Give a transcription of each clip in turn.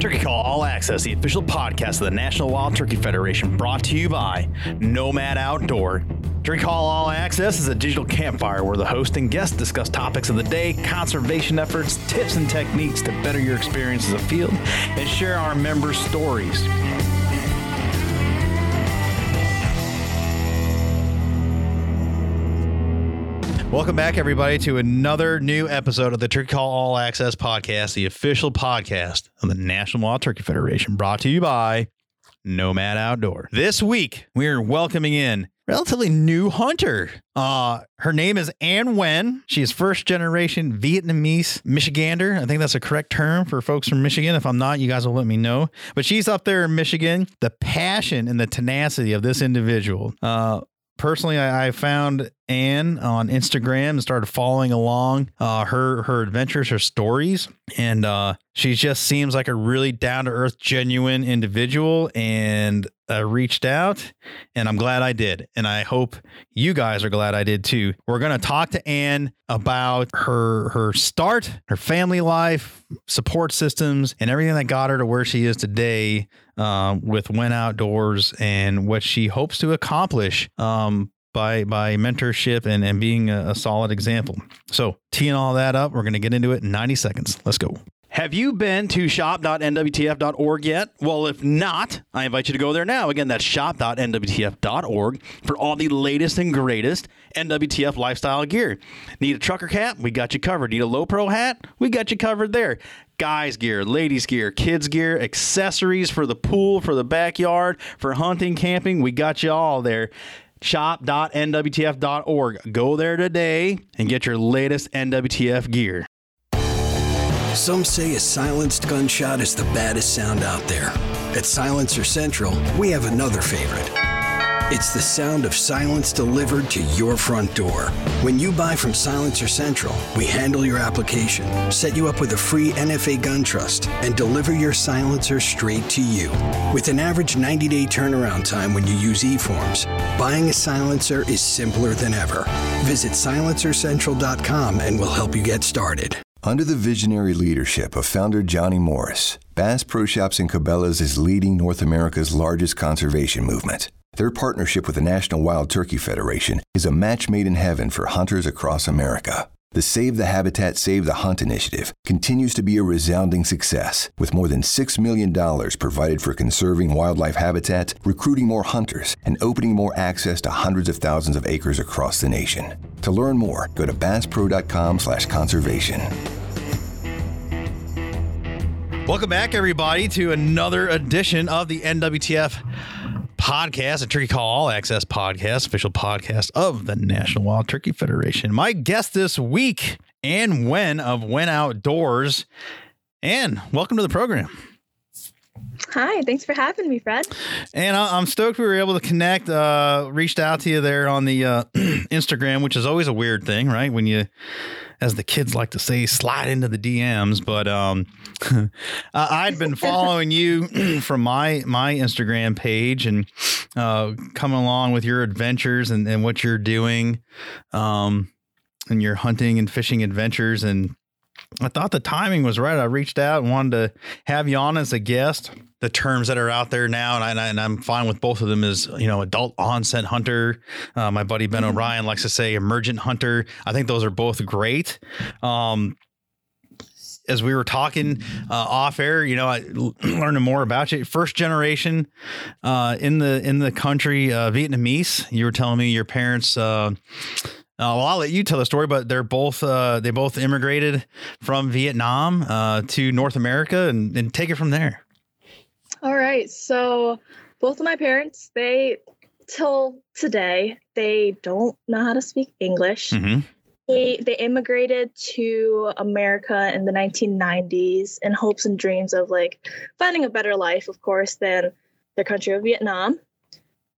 Turkey Call All Access, the official podcast of the National Wild Turkey Federation, brought to you by Nomad Outdoor. Turkey Call All Access is a digital campfire where the host and guests discuss topics of the day, conservation efforts, tips and techniques to better your experience as a field, and share our members' stories. Welcome back, everybody, to another new episode of the Turkey Call All Access podcast, the official podcast of the National Wild Turkey Federation, brought to you by Nomad Outdoor. This week, we are welcoming in relatively new hunter. Uh, her name is Ann Wen. She is first generation Vietnamese Michigander. I think that's a correct term for folks from Michigan. If I'm not, you guys will let me know. But she's up there in Michigan. The passion and the tenacity of this individual. Uh, personally, I, I, found Ann on Instagram and started following along uh, her her adventures, her stories, and uh, she just seems like a really down to earth, genuine individual. And I reached out, and I'm glad I did, and I hope you guys are glad I did too. We're gonna talk to Ann about her her start, her family life, support systems, and everything that got her to where she is today um, with Wen Outdoors and what she hopes to accomplish um, by by mentorship and, and being a, a solid example. So teeing all that up, we're going to get into it in 90 seconds. Let's go. Have you been to shop.nwtf.org yet? Well, if not, I invite you to go there now. Again, that's shop.nwtf.org for all the latest and greatest NWTF lifestyle gear. Need a trucker cap? We got you covered. Need a low pro hat? We got you covered there. Guys gear, ladies gear, kids gear, accessories for the pool, for the backyard, for hunting, camping. We got you all there shop.nwtf.org. Go there today and get your latest NWTF gear. Some say a silenced gunshot is the baddest sound out there. At Silencer Central, we have another favorite. It's the sound of silence delivered to your front door. When you buy from Silencer Central, we handle your application, set you up with a free NFA gun trust, and deliver your silencer straight to you. With an average 90 day turnaround time when you use eForms, buying a silencer is simpler than ever. Visit silencercentral.com and we'll help you get started. Under the visionary leadership of founder Johnny Morris, Bass Pro Shops and Cabela's is leading North America's largest conservation movement. Their partnership with the National Wild Turkey Federation is a match made in heaven for hunters across America. The Save the Habitat, Save the Hunt initiative continues to be a resounding success, with more than $6 million provided for conserving wildlife habitat, recruiting more hunters, and opening more access to hundreds of thousands of acres across the nation. To learn more, go to basspro.com slash conservation. Welcome back, everybody, to another edition of the NWTF podcast, a Turkey Call All Access podcast, official podcast of the National Wild Turkey Federation. My guest this week, Ann Wen of Wen Outdoors. Ann, welcome to the program. Hi, thanks for having me, Fred. And I'm stoked we were able to connect. Uh, reached out to you there on the uh, Instagram, which is always a weird thing, right? When you, as the kids like to say, slide into the DMs. But um, I'd been following you from my my Instagram page and uh, coming along with your adventures and, and what you're doing, um, and your hunting and fishing adventures. And I thought the timing was right. I reached out and wanted to have you on as a guest the terms that are out there now, and, I, and I'm fine with both of them. Is you know, adult onset hunter. Uh, my buddy Ben mm-hmm. O'Brien likes to say emergent hunter. I think those are both great. Um, as we were talking uh, off air, you know, I, learning more about you. First generation uh, in the in the country, uh, Vietnamese. You were telling me your parents. Uh, uh, well, I'll let you tell the story, but they're both uh, they both immigrated from Vietnam to North America, and, and take it from there. All right. So both of my parents, they till today, they don't know how to speak English. Mm-hmm. They they immigrated to America in the 1990s in hopes and dreams of like finding a better life, of course, than their country of Vietnam.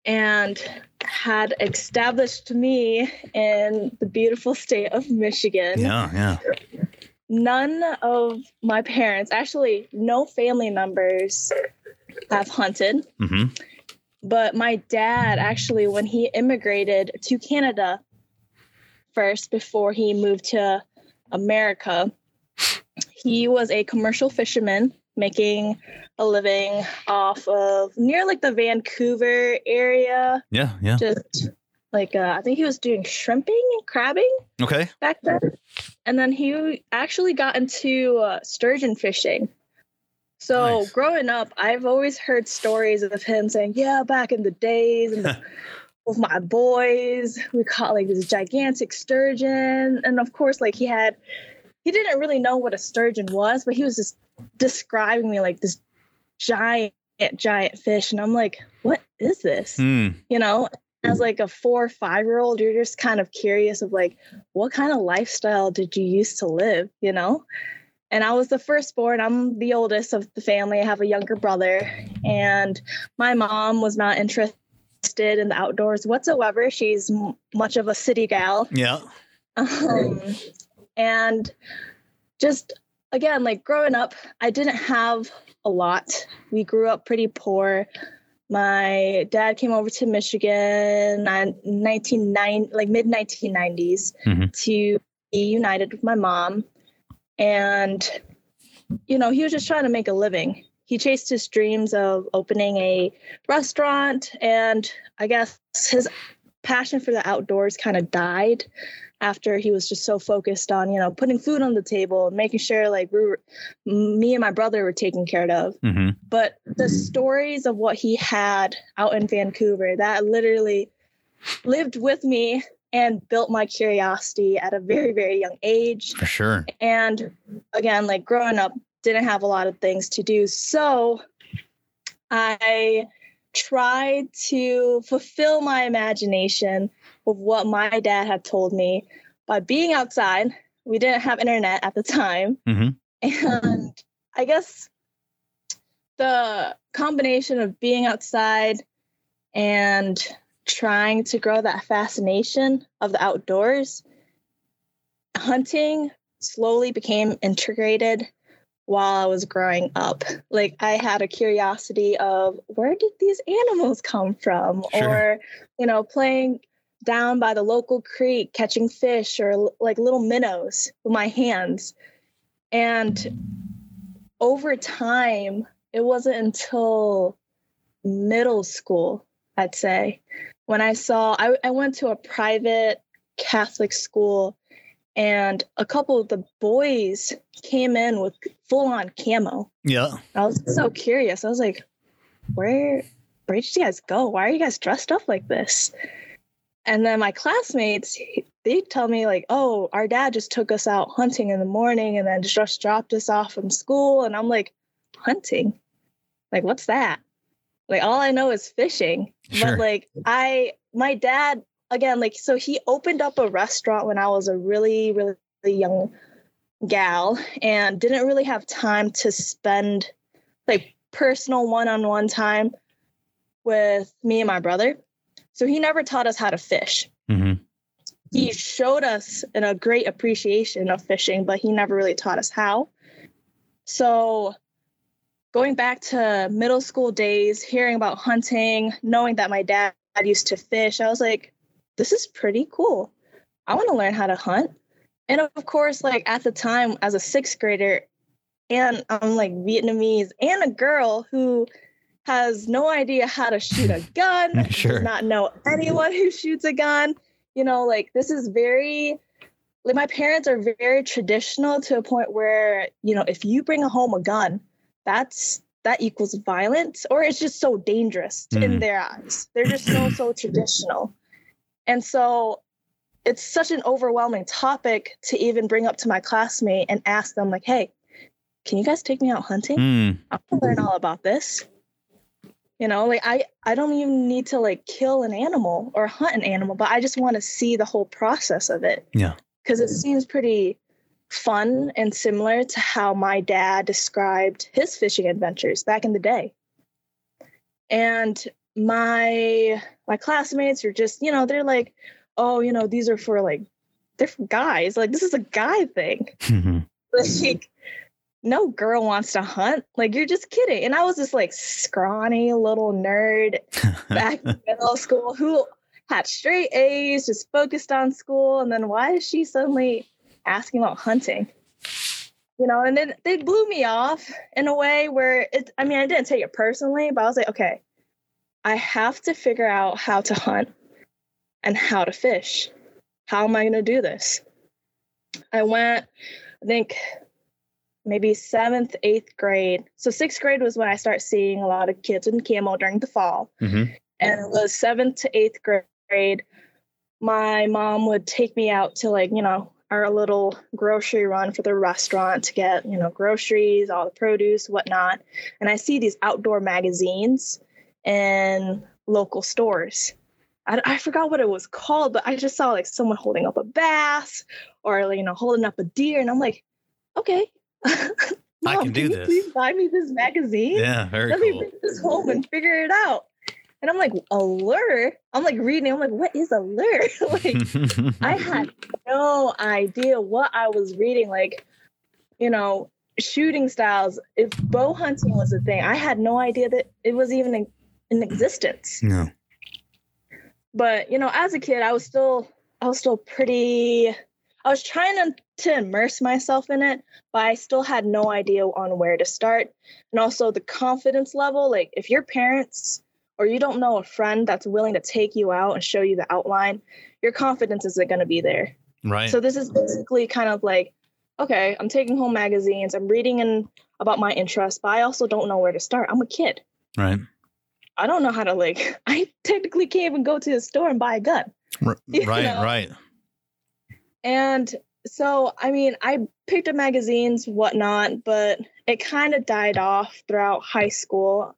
And had established me in the beautiful state of Michigan. Yeah, yeah none of my parents, actually, no family members have hunted. Mm-hmm. But my dad, actually, when he immigrated to Canada first before he moved to America, he was a commercial fisherman making a living off of near like the Vancouver area. Yeah, yeah. Just like uh, I think he was doing shrimping and crabbing. Okay. Back then, and then he actually got into uh, sturgeon fishing. So nice. growing up, I've always heard stories of him saying, "Yeah, back in the days, and with my boys, we caught like this gigantic sturgeon." And of course, like he had, he didn't really know what a sturgeon was, but he was just describing me like this giant, giant fish, and I'm like, "What is this?" Mm. You know. As like a four or five year old, you're just kind of curious of like, what kind of lifestyle did you used to live? You know. And I was the firstborn. I'm the oldest of the family. I have a younger brother. And my mom was not interested in the outdoors whatsoever. She's m- much of a city gal. Yeah. Um, and just again, like growing up, I didn't have a lot. We grew up pretty poor. My dad came over to Michigan in 1990, like mid 1990s mm-hmm. to be united with my mom. And, you know, he was just trying to make a living. He chased his dreams of opening a restaurant. And I guess his passion for the outdoors kind of died after he was just so focused on, you know, putting food on the table and making sure like we were, me and my brother were taken care of. Mm-hmm. But the stories of what he had out in Vancouver, that literally lived with me and built my curiosity at a very very young age for sure and again like growing up didn't have a lot of things to do. So i tried to fulfill my imagination with what my dad had told me by being outside. We didn't have internet at the time. Mm-hmm. and i guess the combination of being outside and trying to grow that fascination of the outdoors, hunting slowly became integrated while I was growing up. Like I had a curiosity of where did these animals come from? Sure. Or, you know, playing down by the local creek, catching fish or like little minnows with my hands. And over time, it wasn't until middle school, I'd say, when I saw, I, I went to a private Catholic school and a couple of the boys came in with full on camo. Yeah. I was so curious. I was like, where where did you guys go? Why are you guys dressed up like this? And then my classmates, they tell me like, oh, our dad just took us out hunting in the morning and then just dropped us off from school. And I'm like, hunting? Like, what's that? Like all I know is fishing. Sure. But like I my dad again, like so he opened up a restaurant when I was a really, really young gal and didn't really have time to spend like personal one-on-one time with me and my brother. So he never taught us how to fish. Mm-hmm. He showed us in a great appreciation of fishing, but he never really taught us how. So going back to middle school days, hearing about hunting, knowing that my dad used to fish, I was like, this is pretty cool. I want to learn how to hunt. And of course, like at the time as a sixth grader, and I'm like Vietnamese and a girl who has no idea how to shoot a gun, sure. does not know anyone who shoots a gun. You know, like this is very like my parents are very traditional to a point where, you know, if you bring home a gun, that's that equals violence or it's just so dangerous mm. in their eyes they're just so so traditional and so it's such an overwhelming topic to even bring up to my classmate and ask them like hey can you guys take me out hunting mm. i want to learn all about this you know like i i don't even need to like kill an animal or hunt an animal but i just want to see the whole process of it yeah because it seems pretty fun and similar to how my dad described his fishing adventures back in the day. And my my classmates are just, you know, they're like, oh, you know, these are for like they're for guys. Like this is a guy thing. Mm-hmm. Like no girl wants to hunt. Like you're just kidding. And I was this like scrawny little nerd back in middle school who had straight A's, just focused on school. And then why is she suddenly asking about hunting. you know, and then they blew me off in a way where it, I mean, I didn't take it personally, but I was like, okay, I have to figure out how to hunt and how to fish. How am I going to do this? I went, I think maybe seventh, eighth grade. So sixth grade was when I start seeing a lot of kids in camo during the fall. Mm-hmm. And it was seventh to eighth grade. My mom would take me out to like, you know, our little grocery run for the restaurant to get, you know, groceries, all the produce, whatnot. And I see these outdoor magazines in local stores. I, I forgot what it was called, but I just saw like someone holding up a bass or, you know, holding up a deer. And I'm like, okay. Mom, I can do can this. Please buy me this magazine. Yeah, very Let cool. me bring this home and figure it out. And I'm like, a lure? I'm like reading. I'm like, what is a lure? like, I had no idea what I was reading. Like, you know, shooting styles. If bow hunting was a thing, I had no idea that it was even in, in existence. No. But you know, as a kid, I was still, I was still pretty. I was trying to, to immerse myself in it, but I still had no idea on where to start. And also the confidence level. Like, if your parents or you don't know a friend that's willing to take you out and show you the outline, your confidence isn't going to be there. Right. So this is basically kind of like, okay, I'm taking home magazines, I'm reading in about my interests, but I also don't know where to start. I'm a kid. Right. I don't know how to like. I technically can't even go to the store and buy a gun. Right. Know? Right. And so, I mean, I picked up magazines, whatnot, but it kind of died off throughout high school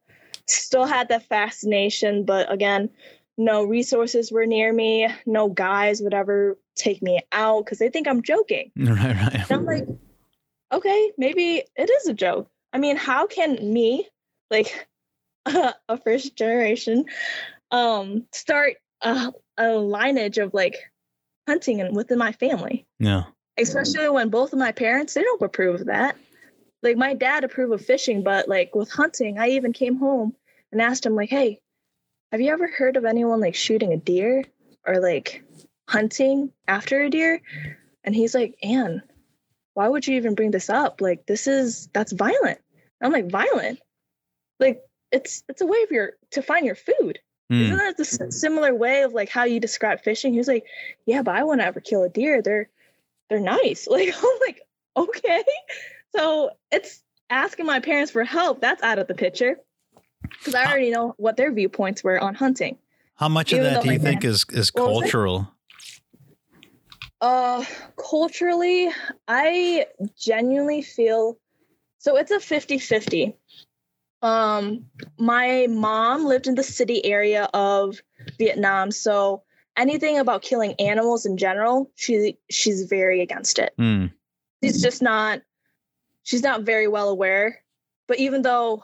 still had that fascination, but again, no resources were near me. No guys would ever take me out because they think I'm joking. Right, right. And I'm like, okay, maybe it is a joke. I mean, how can me, like a first generation, um, start a, a lineage of like hunting and within my family? Yeah. Especially when both of my parents they don't approve of that like my dad approved of fishing, but like with hunting, I even came home and asked him like, "Hey, have you ever heard of anyone like shooting a deer or like hunting after a deer?" And he's like, "Ann, why would you even bring this up? Like this is that's violent." I'm like, "Violent? Like it's it's a way of your to find your food." Mm. Isn't that the similar way of like how you describe fishing? He was like, "Yeah, but I wouldn't ever kill a deer. They're they're nice." Like I'm like, "Okay." So it's asking my parents for help. That's out of the picture because I already know what their viewpoints were on hunting. How much of that do you think is is cultural? Uh, culturally, I genuinely feel so it's a 50-50. Um, my mom lived in the city area of Vietnam, so anything about killing animals in general, she she's very against it. Mm. She's just not she's not very well aware. But even though,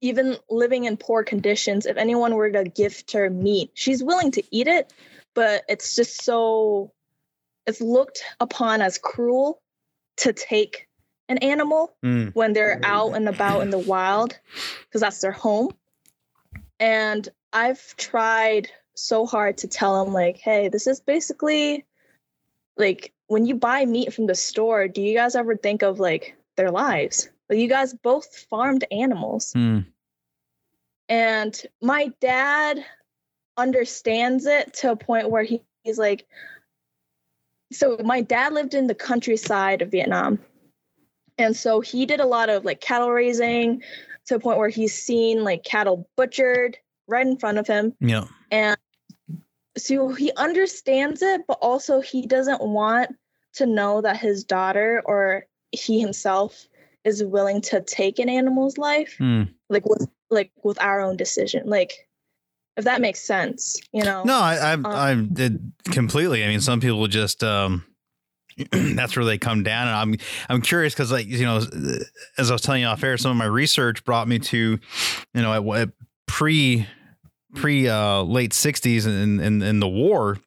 even living in poor conditions, if anyone were to gift her meat, she's willing to eat it. But it's just so, it's looked upon as cruel to take an animal mm. when they're out and about in the wild because that's their home. And I've tried so hard to tell them, like, hey, this is basically like when you buy meat from the store, do you guys ever think of like their lives? Like you guys both farmed animals. Mm. And my dad understands it to a point where he, he's like, so my dad lived in the countryside of Vietnam. And so he did a lot of like cattle raising to a point where he's seen like cattle butchered right in front of him. Yeah. And so he understands it, but also he doesn't want to know that his daughter or he himself is willing to take an animal's life, mm. like with like with our own decision, like if that makes sense, you know. No, I I, um, I did completely. I mean, some people just um that's where they come down. And i'm i'm curious because like you know as i was telling you off air some of my research brought me to you know at, at pre pre uh, late 60s in, in, in the war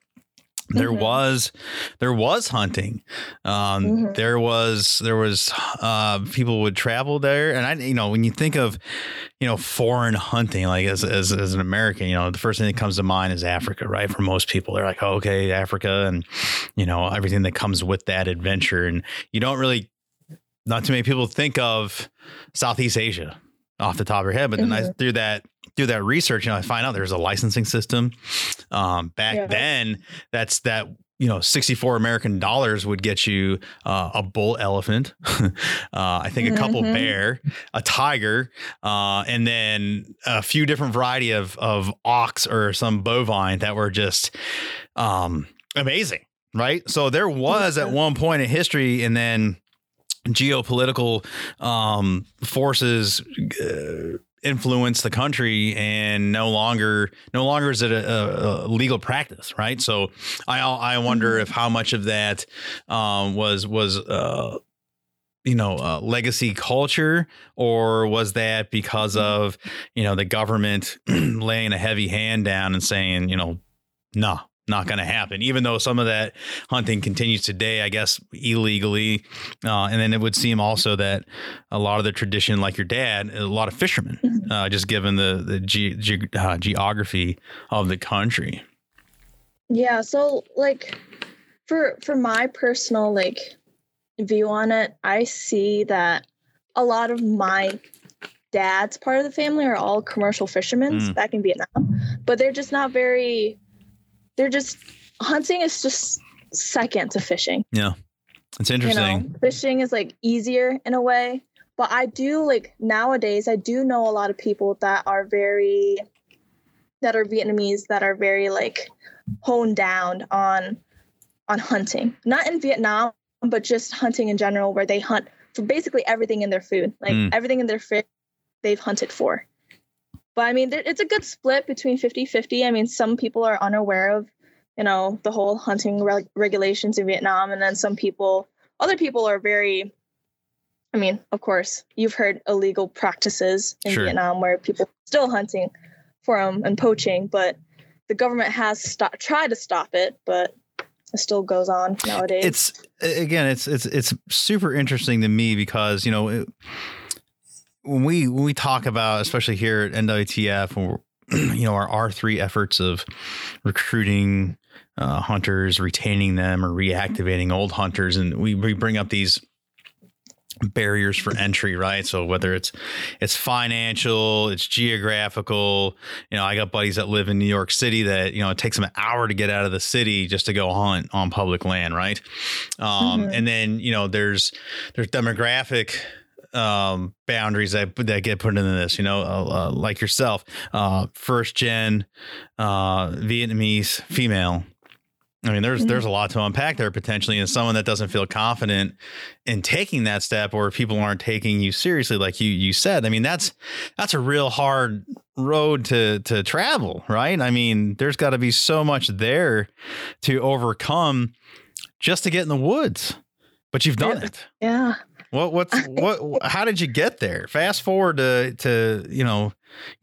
there mm-hmm. was there was hunting. Um, mm-hmm. there was there was uh, people would travel there. And i you know when you think of you know foreign hunting like as, as as an american you know the first thing that comes to mind is africa right? For most people they're like oh, okay africa and you know everything that comes with that adventure. And you don't really not too many people think of Southeast Asia off the top of your head, but then mm-hmm. I through that through that research, you know, I find out there's a licensing system. Um, back yeah. then, that's that you know, 64 American dollars would get you uh, a bull elephant, uh, I think a couple mm-hmm. bear, a tiger, uh, and then a few different variety of of ox or some bovine that were just um, amazing, right? So there was at one point in history, and then geopolitical um, forces uh, influence the country and no longer no longer is it a, a legal practice right so i i wonder mm-hmm. if how much of that um, was was uh, you know uh, legacy culture or was that because mm-hmm. of you know the government laying a heavy hand down and saying you know no nah, not going to happen, even though some of that hunting continues today, I guess, illegally. Uh, and then it would seem also that a lot of the tradition, like your dad, a lot of fishermen, mm-hmm. uh, just given the, the ge- ge- uh, geography of the country. Yeah. So, like, for, for my personal, like, view on it, I see that a lot of my dad's part of the family are all commercial fishermen mm. back in Vietnam, but they're just not very they're just hunting is just second to fishing. Yeah. It's interesting. You know, fishing is like easier in a way, but I do like nowadays I do know a lot of people that are very that are Vietnamese that are very like honed down on on hunting. Not in Vietnam, but just hunting in general where they hunt for basically everything in their food. Like mm. everything in their food they've hunted for. But I mean, it's a good split between 50 50. I mean, some people are unaware of, you know, the whole hunting re- regulations in Vietnam. And then some people, other people are very, I mean, of course, you've heard illegal practices in sure. Vietnam where people still hunting for them and poaching, but the government has st- tried to stop it, but it still goes on nowadays. It's again, it's it's it's super interesting to me because you know. It, when we when we talk about, especially here at NWTF, when you know our R three efforts of recruiting uh, hunters, retaining them, or reactivating old hunters, and we we bring up these barriers for entry right so whether it's it's financial it's geographical you know i got buddies that live in new york city that you know it takes them an hour to get out of the city just to go hunt on public land right um, mm-hmm. and then you know there's there's demographic um, boundaries that that get put into this. You know, uh, uh, like yourself, uh, first gen uh, Vietnamese female. I mean, there's mm-hmm. there's a lot to unpack there potentially, and someone that doesn't feel confident in taking that step, or people aren't taking you seriously, like you you said. I mean, that's that's a real hard road to to travel, right? I mean, there's got to be so much there to overcome just to get in the woods, but you've done it. Yeah. What what's what how did you get there? Fast forward to to, you know,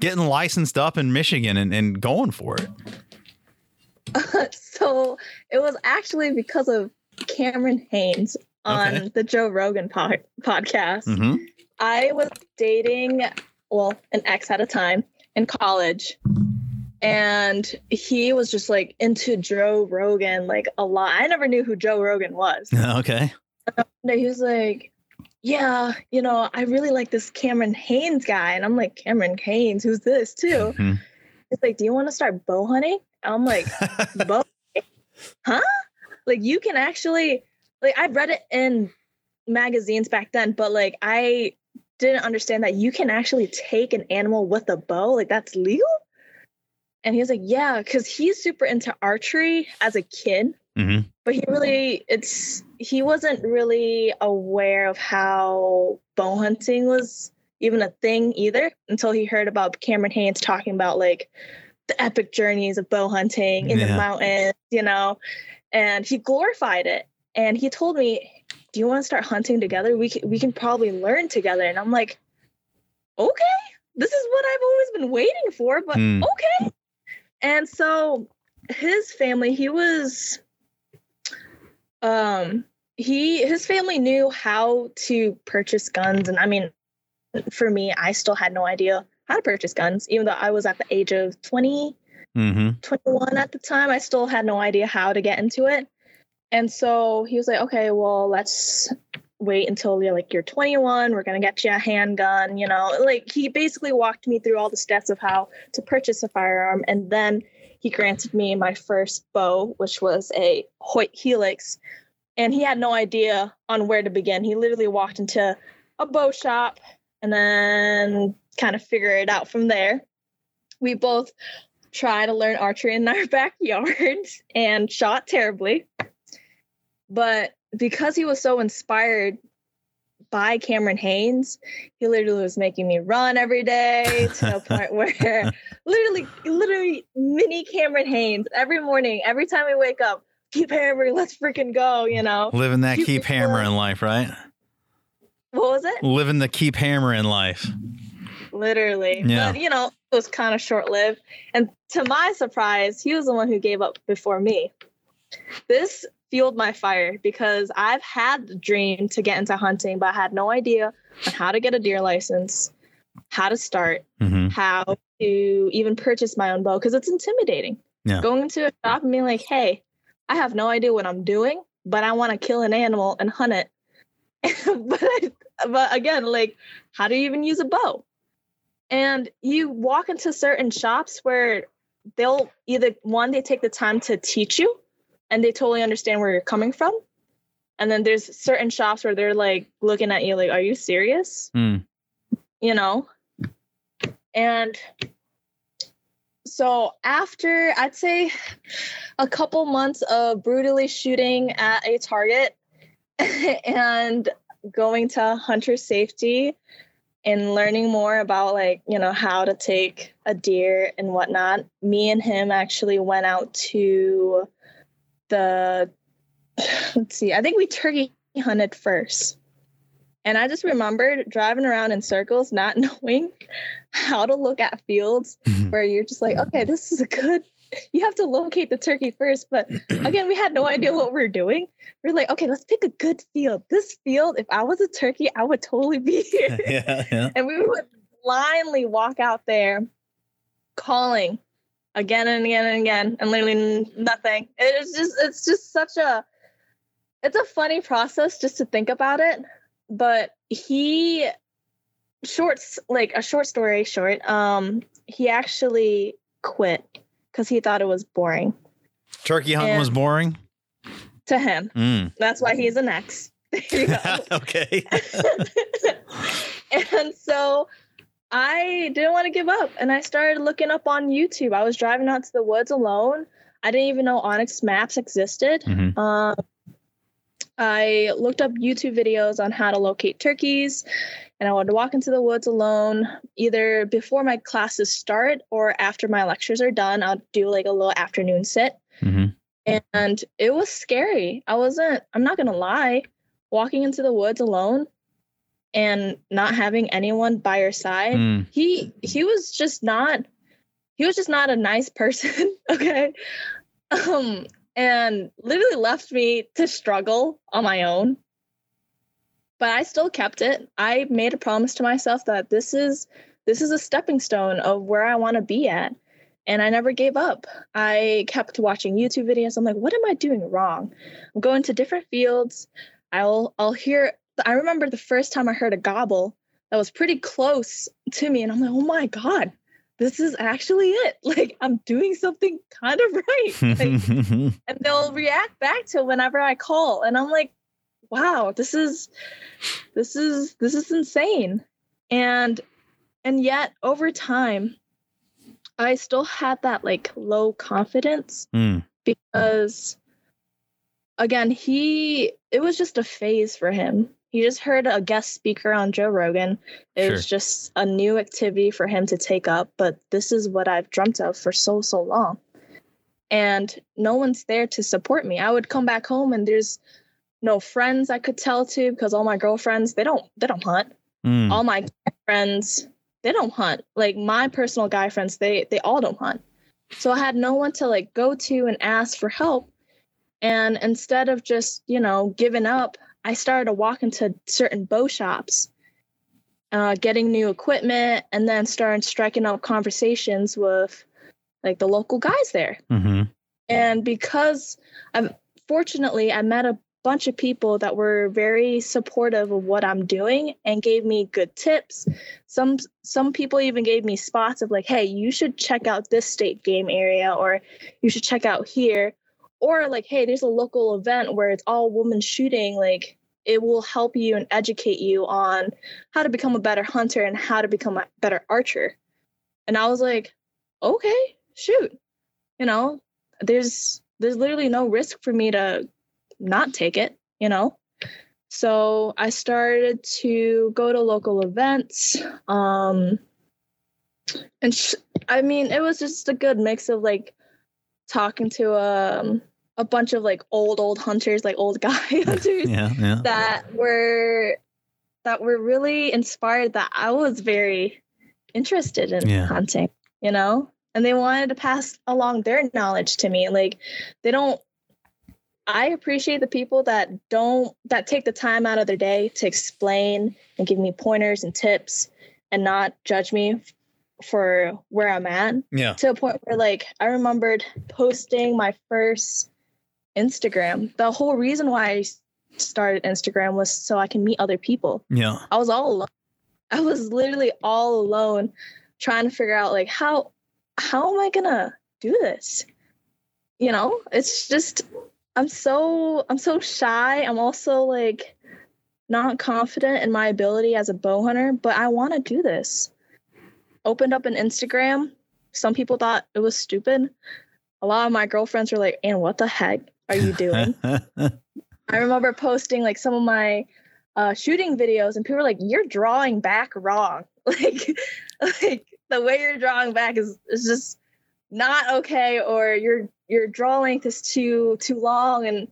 getting licensed up in Michigan and, and going for it. Uh, so it was actually because of Cameron Hanes on okay. the Joe Rogan pod- podcast. Mm-hmm. I was dating, well, an ex at a time in college. And he was just like into Joe Rogan, like a lot. I never knew who Joe Rogan was. Okay. he was like, yeah, you know, I really like this Cameron Hanes guy. And I'm like, Cameron Hanes, who's this too? Mm-hmm. It's like, do you want to start bow hunting? I'm like, bow, huh? Like you can actually, like I've read it in magazines back then, but like I didn't understand that you can actually take an animal with a bow. Like that's legal. And he was like, yeah, because he's super into archery as a kid. Mm-hmm. But he really, it's, he wasn't really aware of how bow hunting was even a thing either until he heard about Cameron Hanes talking about like the epic journeys of bow hunting in yeah. the mountains, you know, and he glorified it. And he told me, "Do you want to start hunting together? We can, we can probably learn together." And I'm like, "Okay, this is what I've always been waiting for, but mm. okay." And so his family, he was um he his family knew how to purchase guns and i mean for me i still had no idea how to purchase guns even though i was at the age of 20 mm-hmm. 21 at the time i still had no idea how to get into it and so he was like okay well let's wait until you're like you're 21 we're going to get you a handgun you know like he basically walked me through all the steps of how to purchase a firearm and then he granted me my first bow which was a hoyt helix and he had no idea on where to begin. He literally walked into a bow shop and then kind of figure it out from there. We both tried to learn archery in our backyard and shot terribly but because he was so inspired by Cameron Hanes, he literally was making me run every day to a point where literally, literally mini Cameron Hanes every morning, every time we wake up, keep hammering, let's freaking go, you know. Living that keep, keep hammering life, right? What was it? Living the keep hammering life. Literally. Yeah. But, you know, it was kind of short lived. And to my surprise, he was the one who gave up before me. This fueled my fire because I've had the dream to get into hunting, but I had no idea on how to get a deer license, how to start, mm-hmm. how to even purchase my own bow because it's intimidating. Yeah. Going into a shop and being like, hey, I have no idea what I'm doing, but I want to kill an animal and hunt it. but I, but again, like, how do you even use a bow? And you walk into certain shops where they'll either one, they take the time to teach you and they totally understand where you're coming from. And then there's certain shops where they're like looking at you like, are you serious? Mm. You know? And so after I'd say a couple months of brutally shooting at a target and going to hunter safety and learning more about like you know how to take a deer and whatnot me and him actually went out to the let's see, I think we turkey hunted first. And I just remembered driving around in circles, not knowing how to look at fields mm-hmm. where you're just like, okay, this is a good, you have to locate the turkey first. But again, we had no idea what we are doing. We are like, okay, let's pick a good field. This field, if I was a turkey, I would totally be here. yeah, yeah. And we would blindly walk out there calling again and again and again and literally nothing. It's just it's just such a it's a funny process just to think about it. But he shorts like a short story short, um, he actually quit because he thought it was boring. Turkey hunting and was boring? To him. Mm. That's why he's an ex. okay. and so I didn't want to give up and I started looking up on YouTube. I was driving out to the woods alone. I didn't even know onX Maps existed. Mm-hmm. Um, I looked up YouTube videos on how to locate turkeys and I would walk into the woods alone either before my classes start or after my lectures are done. I'll do like a little afternoon sit. Mm-hmm. And it was scary. I wasn't, I'm not going to lie, walking into the woods alone and not having anyone by your side mm. he he was just not he was just not a nice person okay? Um and literally left me to struggle on my own. But i still kept it. I made a promise to myself that this is this is a stepping stone of where i want to be at and i never gave up. I kept watching youtube videos. I'm like what am i doing wrong? I'm going to different fields. I'll i'll hear I remember the first time I heard a gobble that was pretty close to me, and I'm like, oh my god, this is actually it. Like I'm doing something kind of right. Like, and they'll react back to whenever I call, and I'm like, wow, this is this is this is insane. And and yet over time, I still had that like low confidence mm. because again, he it was just a phase for him he just heard a guest speaker on Joe Rogan. It sure. was just a new activity for him to take up, but this is what I've dreamt of for so, so long. And no one's there to support me. I would come back home and there's no friends I could tell to because all my girlfriends, they don't they don't hunt. Mm. All my friends, they don't hunt. Like my personal guy friends, they they all don't hunt. So I had no one to like go to and ask for help. And instead of just, you know, giving up, I started to walk into certain bow shops, uh, getting new equipment, and then started striking up conversations with like the local guys there. Mm-hmm. And because I'm fortunately, I met a bunch of people that were very supportive of what I'm doing and gave me good tips. Some some people even gave me spots of like, "Hey, you should check out this state game area or you should check out here." Or like, "Hey, there's a local event where it's all women shooting like it will help you and educate you on how to become a better hunter and how to become a better archer." And I was like, "Okay, shoot." You know, there's there's literally no risk for me to not take it, you know? So I started to go to local events. Um, and sh- I mean, it was just a good mix of like talking to um, a bunch of like old, old hunters, like old guy hunters yeah, yeah. that were that were really inspired that I was very interested in Yeah. hunting, you know? And they wanted to pass along their knowledge to me. Like they don't I appreciate the people that don't that take the time out of their day to explain and give me pointers and tips and not judge me for where I'm at Yeah. to a point where like I remembered posting my first Instagram. The whole reason why I started Instagram was so I can meet other people. Yeah. I was all alone. I was literally all alone trying to figure out like how how am I gonna do this? You know, it's just I'm so I'm so shy. I'm also like not confident in my ability as a bow hunter, but I want to do this. Opened up an Instagram. Some people thought it was stupid. A lot of my girlfriends were like, "And what the heck are you doing?" I remember posting like some of my uh, shooting videos, and people were like, "You're drawing back wrong. Like, like the way you're drawing back is is just not okay, or your your draw length is too too long." And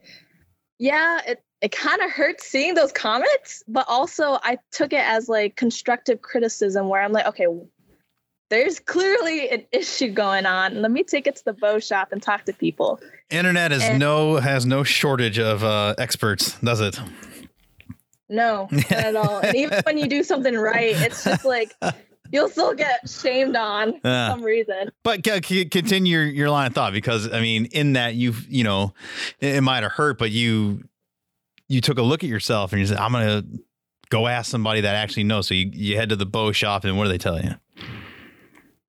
yeah, it it kind of hurts seeing those comments, but also I took it as like constructive criticism, where I'm like, okay. There's clearly an issue going on. Let me take it to the bow shop and talk to people. Internet is And- no has no shortage of uh, experts, does it? No, not at all. And even when you do something right, it's just like you'll still get shamed on for Yeah. some reason. But c- c- continue your, your line of thought because I mean, in that you've you know, it, it might have hurt, but you you took a look at yourself and you said, "I'm gonna go ask somebody that actually knows." So you you head to the bow shop and what do they tell you?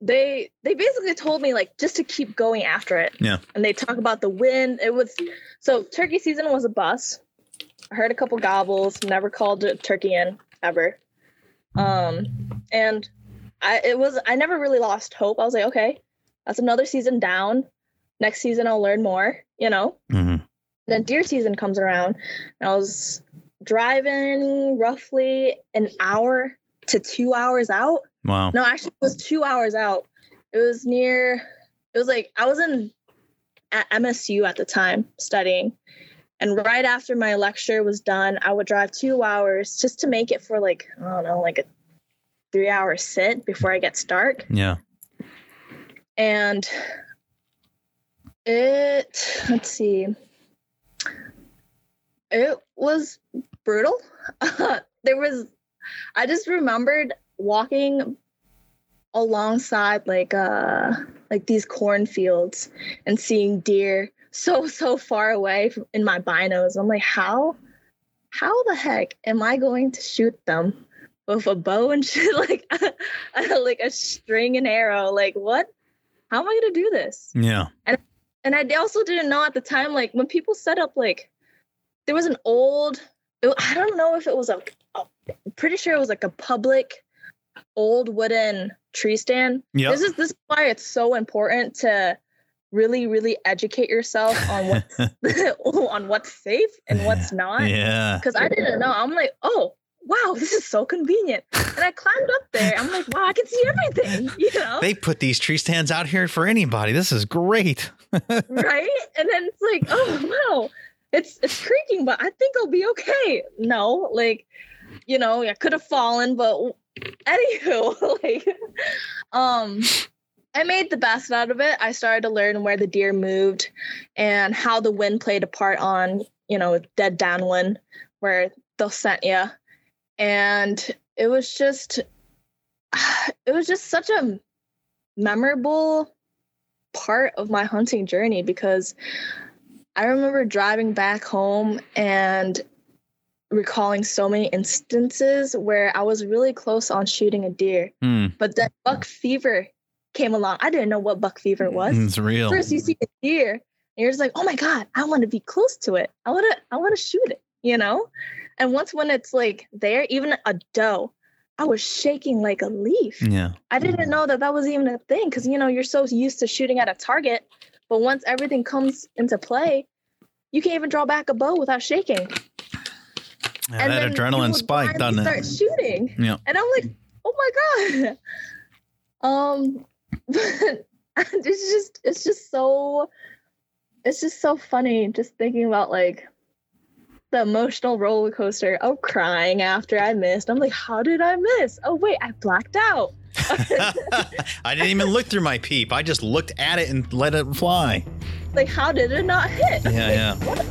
They they basically told me like just to keep going after it. Yeah. And they talk about the wind. It was so turkey season was a bus. I heard a couple gobbles, never called a turkey in ever. Um and I it was I never really lost hope. I was like, okay, that's another season down. Next season I'll learn more, you know? Mm-hmm. then deer season comes around and i was driving roughly an hour to two hours out Wow. no actually it was two hours out. It was near it was like i was in at msu at the time studying. And right after my lecture was done i would drive two hours just to make it for like i don't know like a three hour sit before i get dark Yeah. and it let's see. It was brutal. There was i just remembered walking alongside like uh like these cornfields and seeing deer so so far away from, in my binos i'm like how how the heck am i going to shoot them with a bow and shit like like a string and arrow like what how am I going to do this? Yeah. And and I also didn't know at the time, like when people set up, like there was an old, I don't know if it was a, a, I'm pretty sure it was like a public old wooden tree stand. Yep. This is this is why it's so important to really, really educate yourself on what's on what's safe and what's not. Yeah. Because I didn't know. I'm like, oh wow, this is so convenient. And I climbed up there. I'm like, wow, I can see everything. You know. They put these tree stands out here for anybody. This is great. right? And then it's like, oh wow, it's it's creaking, but I think I'll be okay. No, like, you know, I could have fallen, but anywho, like, um, I made the best out of it. I started to learn where the deer moved and how the wind played a part on, you know, dead downwind where they'll scent you, and it was just, it was just such a memorable part of my hunting journey because I remember driving back home and recalling so many instances where I was really close on shooting a deer, Mm, but then buck fever came along. I didn't know what buck fever was. it's real. First, you see a deer, and you're just like, "Oh my god, I want to be close to it. I want to, I want to shoot it," you know. And once when it's like there, even a doe, I was shaking like a leaf. Yeah. I didn't know that that was even a thing because you know you're so used to shooting at a target, but once everything comes into play, you can't even draw back a bow without shaking. Yeah, And that adrenaline spike, doesn't it? Start shooting, Yeah. and I'm like, oh my god. Um, but it's just it's just so it's just so funny just thinking about like the emotional roller coaster of crying after I missed. I'm like, how did I miss? Oh wait, I blacked out. I didn't even look through my peep. I just looked at it and let it fly. Like, how did it not hit? Yeah, yeah.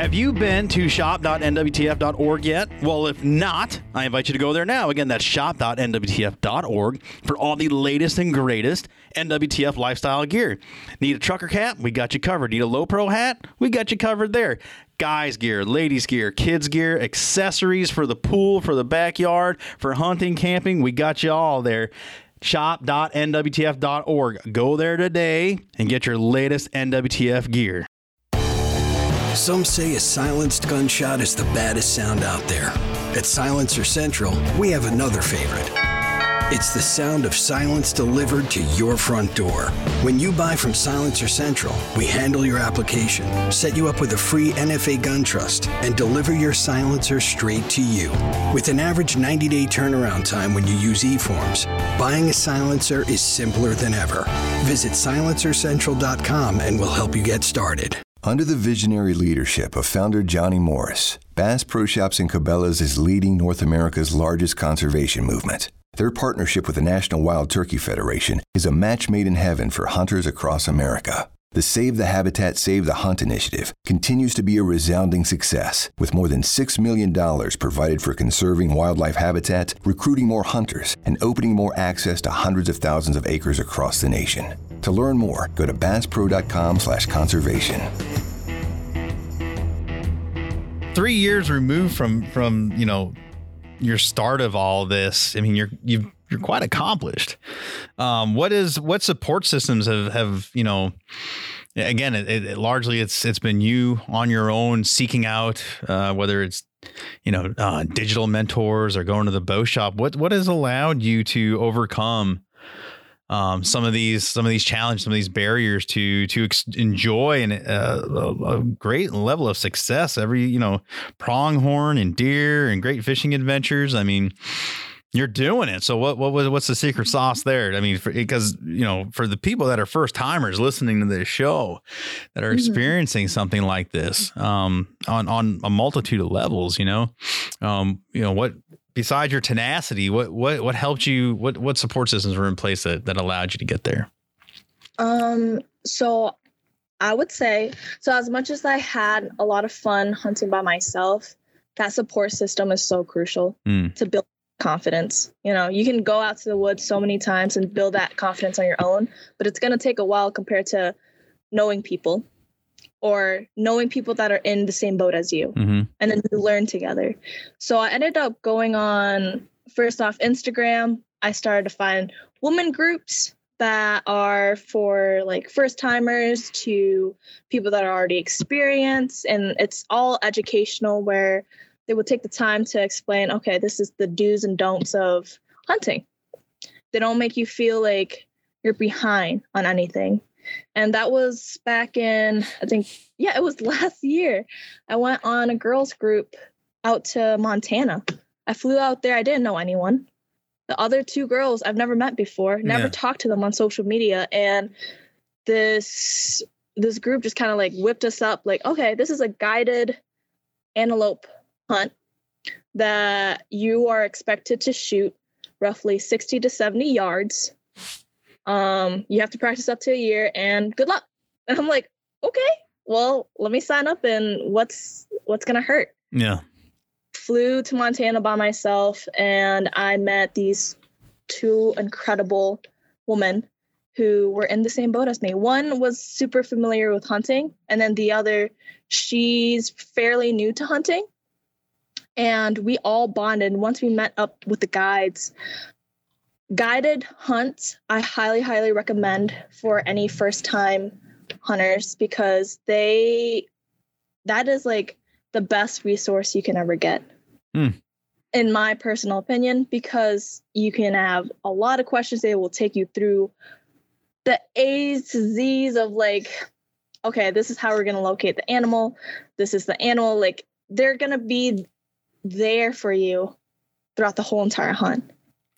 Have you been to shop.nwtf.org yet? Well, if not, I invite you to go there now. Again, that's shop.nwtf.org for all the latest and greatest NWTF lifestyle gear. Need a trucker cap? We got you covered. Need a low pro hat? We got you covered there. Guys gear, ladies gear, kids gear, accessories for the pool, for the backyard, for hunting, camping, we got you all there. Shop.nwtf.org. Go there today and get your latest NWTF gear. Some say a silenced gunshot is the baddest sound out there. At Silencer Central, we have another favorite. It's the sound of silence delivered to your front door. When you buy from Silencer Central, we handle your application, set you up with a free NFA gun trust, and deliver your silencer straight to you. With an average 90 day turnaround time when you use eForms, buying a silencer is simpler than ever. Visit silencercentral.com and we'll help you get started. Under the visionary leadership of founder Johnny Morris, Bass Pro Shops and Cabela's is leading North America's largest conservation movement. Their partnership with the National Wild Turkey Federation is a match made in heaven for hunters across America. The Save the Habitat, Save the Hunt initiative continues to be a resounding success, with more than $6 million provided for conserving wildlife habitat, recruiting more hunters, and opening more access to hundreds of thousands of acres across the nation. To learn more, go to basspro.com slash conservation. three years removed from from you know your start of all this i mean you're you've you're quite accomplished um what is what support systems have have you know again it, it, largely it's it's been you on your own seeking out uh whether it's you know uh digital mentors or going to the bow shop what what has allowed you to overcome um, some of these some of these challenges, some of these barriers to to ex- enjoy and uh, a, a great level of success. Every you know pronghorn and deer and great fishing adventures. I mean, you're doing it. So what what was what's the secret sauce there? I mean, because you know for the people that are first timers listening to this show that are Mhm. experiencing something like this um, on on a multitude of levels, you know, um, you know what besides your tenacity, what what what helped you? What what support systems were in place that that allowed you to get there? Um, so I would say so as much as I had a lot of fun hunting by myself, that support system is so crucial Mm. to build confidence. You know, you can go out to the woods so many times and build that confidence on your own, but it's going to take a while compared to knowing people or knowing people that are in the same boat as you Mm-hmm. and then you learn together. So I ended up going on first off Instagram. I started to find women groups that are for like first timers to people that are already experienced and it's all educational where they will take the time to explain okay this is the do's and don'ts of hunting. They don't make you feel like you're behind on anything. And that was back in i think yeah it was last year. I went on a girls group out to montana. I flew out there. I didn't know anyone. The other two girls I've never met before, never Yeah. talked to them on social media, and this this group just kind of like whipped us up like, okay, this is a guided antelope hunt that you are expected to shoot roughly 60 to 70 yards. Um, you have to practice up to a year and good luck. And I'm like, okay, well, let me sign up and what's what's gonna hurt? Yeah. flew to Montana by myself and I met these two incredible women who were in the same boat as me. One was super familiar with hunting, and then the other, she's fairly new to hunting. And we all bonded once we met up with the guides. Guided hunts, I highly, highly recommend for any first time hunters because they, that is like the best resource you can ever get. Hmm. In my personal opinion, because you can have a lot of questions, they will take you through the A's to Z's of like, okay, this is how we're gonna locate the animal. This is the animal. Like they're gonna be there for you throughout the whole entire hunt.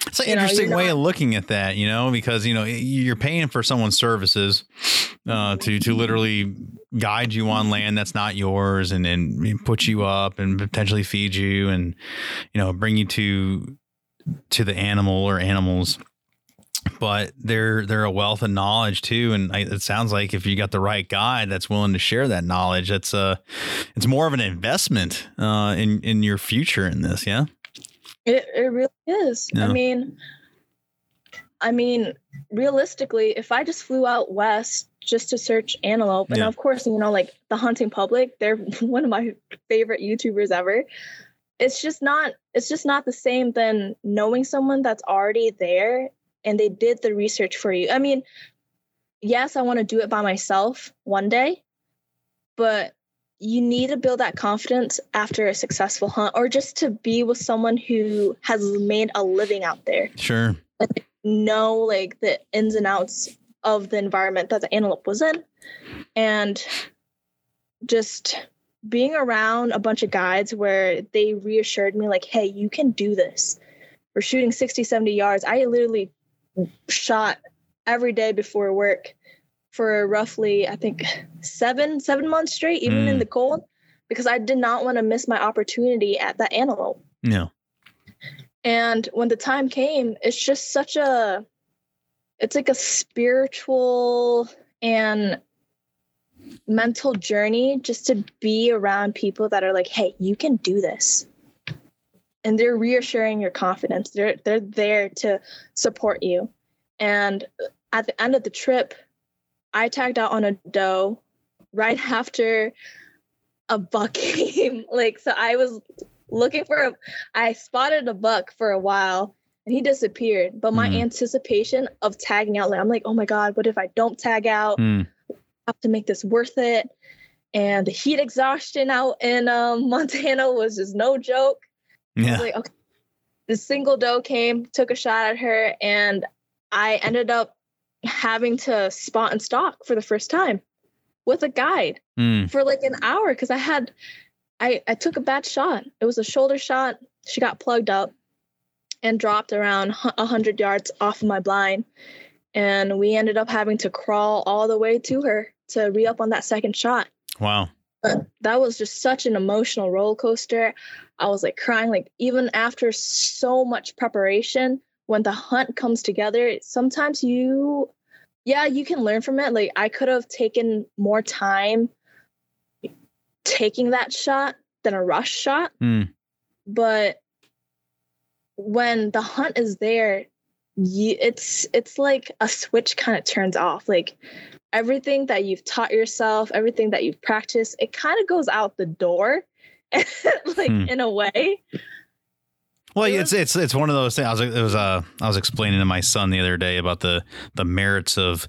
It's an You interesting you're way not- of looking at that, you know, because you know you're paying for someone's services uh, to to literally guide you on land that's not yours, and and put you up and potentially feed you, and you know bring you to to the animal or animals. But they're they're a wealth of knowledge too, and I, it sounds like if you got the right guy that's willing to share that knowledge, that's uh it's more of an investment uh, in in your future in this. Yeah. It it really is. Yeah. I mean, I mean, realistically, if I just flew out west just to search antelope, and Yeah. of course, you know, like the hunting public, they're one of my favorite YouTubers ever. It's just not. It's just not the same than knowing someone that's already there and they did the research for you. I mean, yes, I want to do it by myself one day, but you need to build that confidence after a successful hunt or just to be with someone who has made a living out there Sure. know like the ins and outs of the environment that the antelope was in and just being around a bunch of guides where they reassured me like hey you can do this we're shooting 60 70 yards i literally shot every day before work for roughly i think seven seven months straight even in Mm. the cold because i did not want to miss my opportunity at that antelope No. and when the time came, it's just such a it's like a spiritual and mental journey just to be around people that are like, "Hey, you can do this." And they're reassuring your confidence. They're they're there to support you. And at the end of the trip, I tagged out on a doe right after a buck came. like so I was looking for a I spotted a buck for a while and he disappeared. But my Mhm. anticipation of tagging out, like I'm like, oh my God, what if I don't tag out? Mm. I have to make this worth it. And the heat exhaustion out in um, Montana was just no joke. Yeah. like, okay. The single doe came, took a shot at her, and I ended up having to spot and stalk for the first time with a guide Mm. for like an hour because I had I I took a bad shot. It was a shoulder shot. She got plugged up and dropped around a hundred yards off of my blind, and we ended up having to crawl all the way to her to re up on that second shot. Wow. But that was just such an emotional roller coaster. I was like crying, like even after so much preparation, when the hunt comes together, sometimes you, yeah, you can learn from it. Like I could have taken more time taking that shot than a rush shot, Mm. but when the hunt is there, you, it's it's like a switch kind of turns off. Like everything that you've taught yourself, everything that you've practiced, it kind of goes out the door, like Hmm. in a way. Well, It it's it's it's one of those things. I was it was uh I was explaining to my son the other day about the the merits of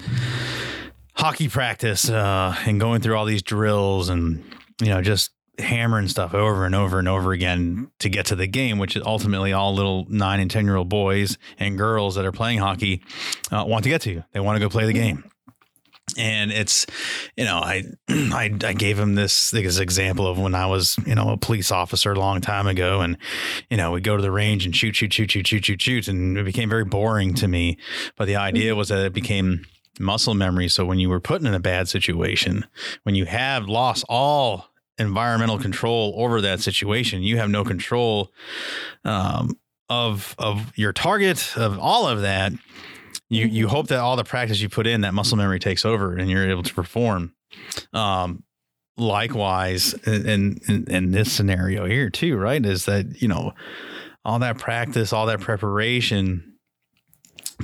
hockey practice uh, and going through all these drills and you know just hammering stuff over and over and over again to get to the game, which is ultimately all little nine and ten year old boys and girls that are playing hockey uh, want to get to. They want to go play the game. And it's, you know, I, I I gave him this this example of when I was, you know, a police officer a long time ago, and you know, we go to the range and shoot, shoot, shoot, shoot, shoot, shoot, shoot, and it became very boring to me. But the idea was that it became muscle memory. So when you were put in a bad situation, when you have lost all environmental control over that situation, you have no control um, of of your target, of all of that. You you hope that all the practice you put in, that muscle memory takes over, and you're able to perform. Um, likewise, in, in in this scenario here too, right? Is that you know all that practice, all that preparation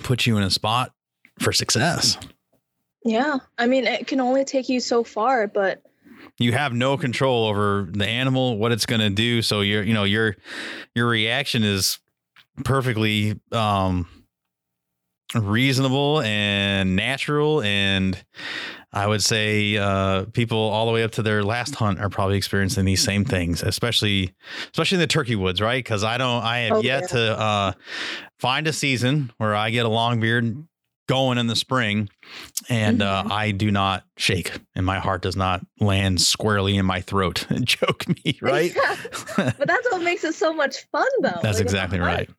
puts you in a spot for success. Yeah. I mean, it can only take you so far, but you have no control over the animal, what it's going to do. So your, you know, your, your reaction is perfectly, um, reasonable and natural and I would say uh, people all the way up to their last hunt are probably experiencing these same things, especially especially in the turkey woods, right? Because I don't, I have oh, yet yeah. to uh, find a season where I get a long beard going in the spring, and uh, mm-hmm. uh, I do not shake, and my heart does not land squarely in my throat and choke me, right? Yeah. but that's what makes it so much fun, though. That's like, exactly right.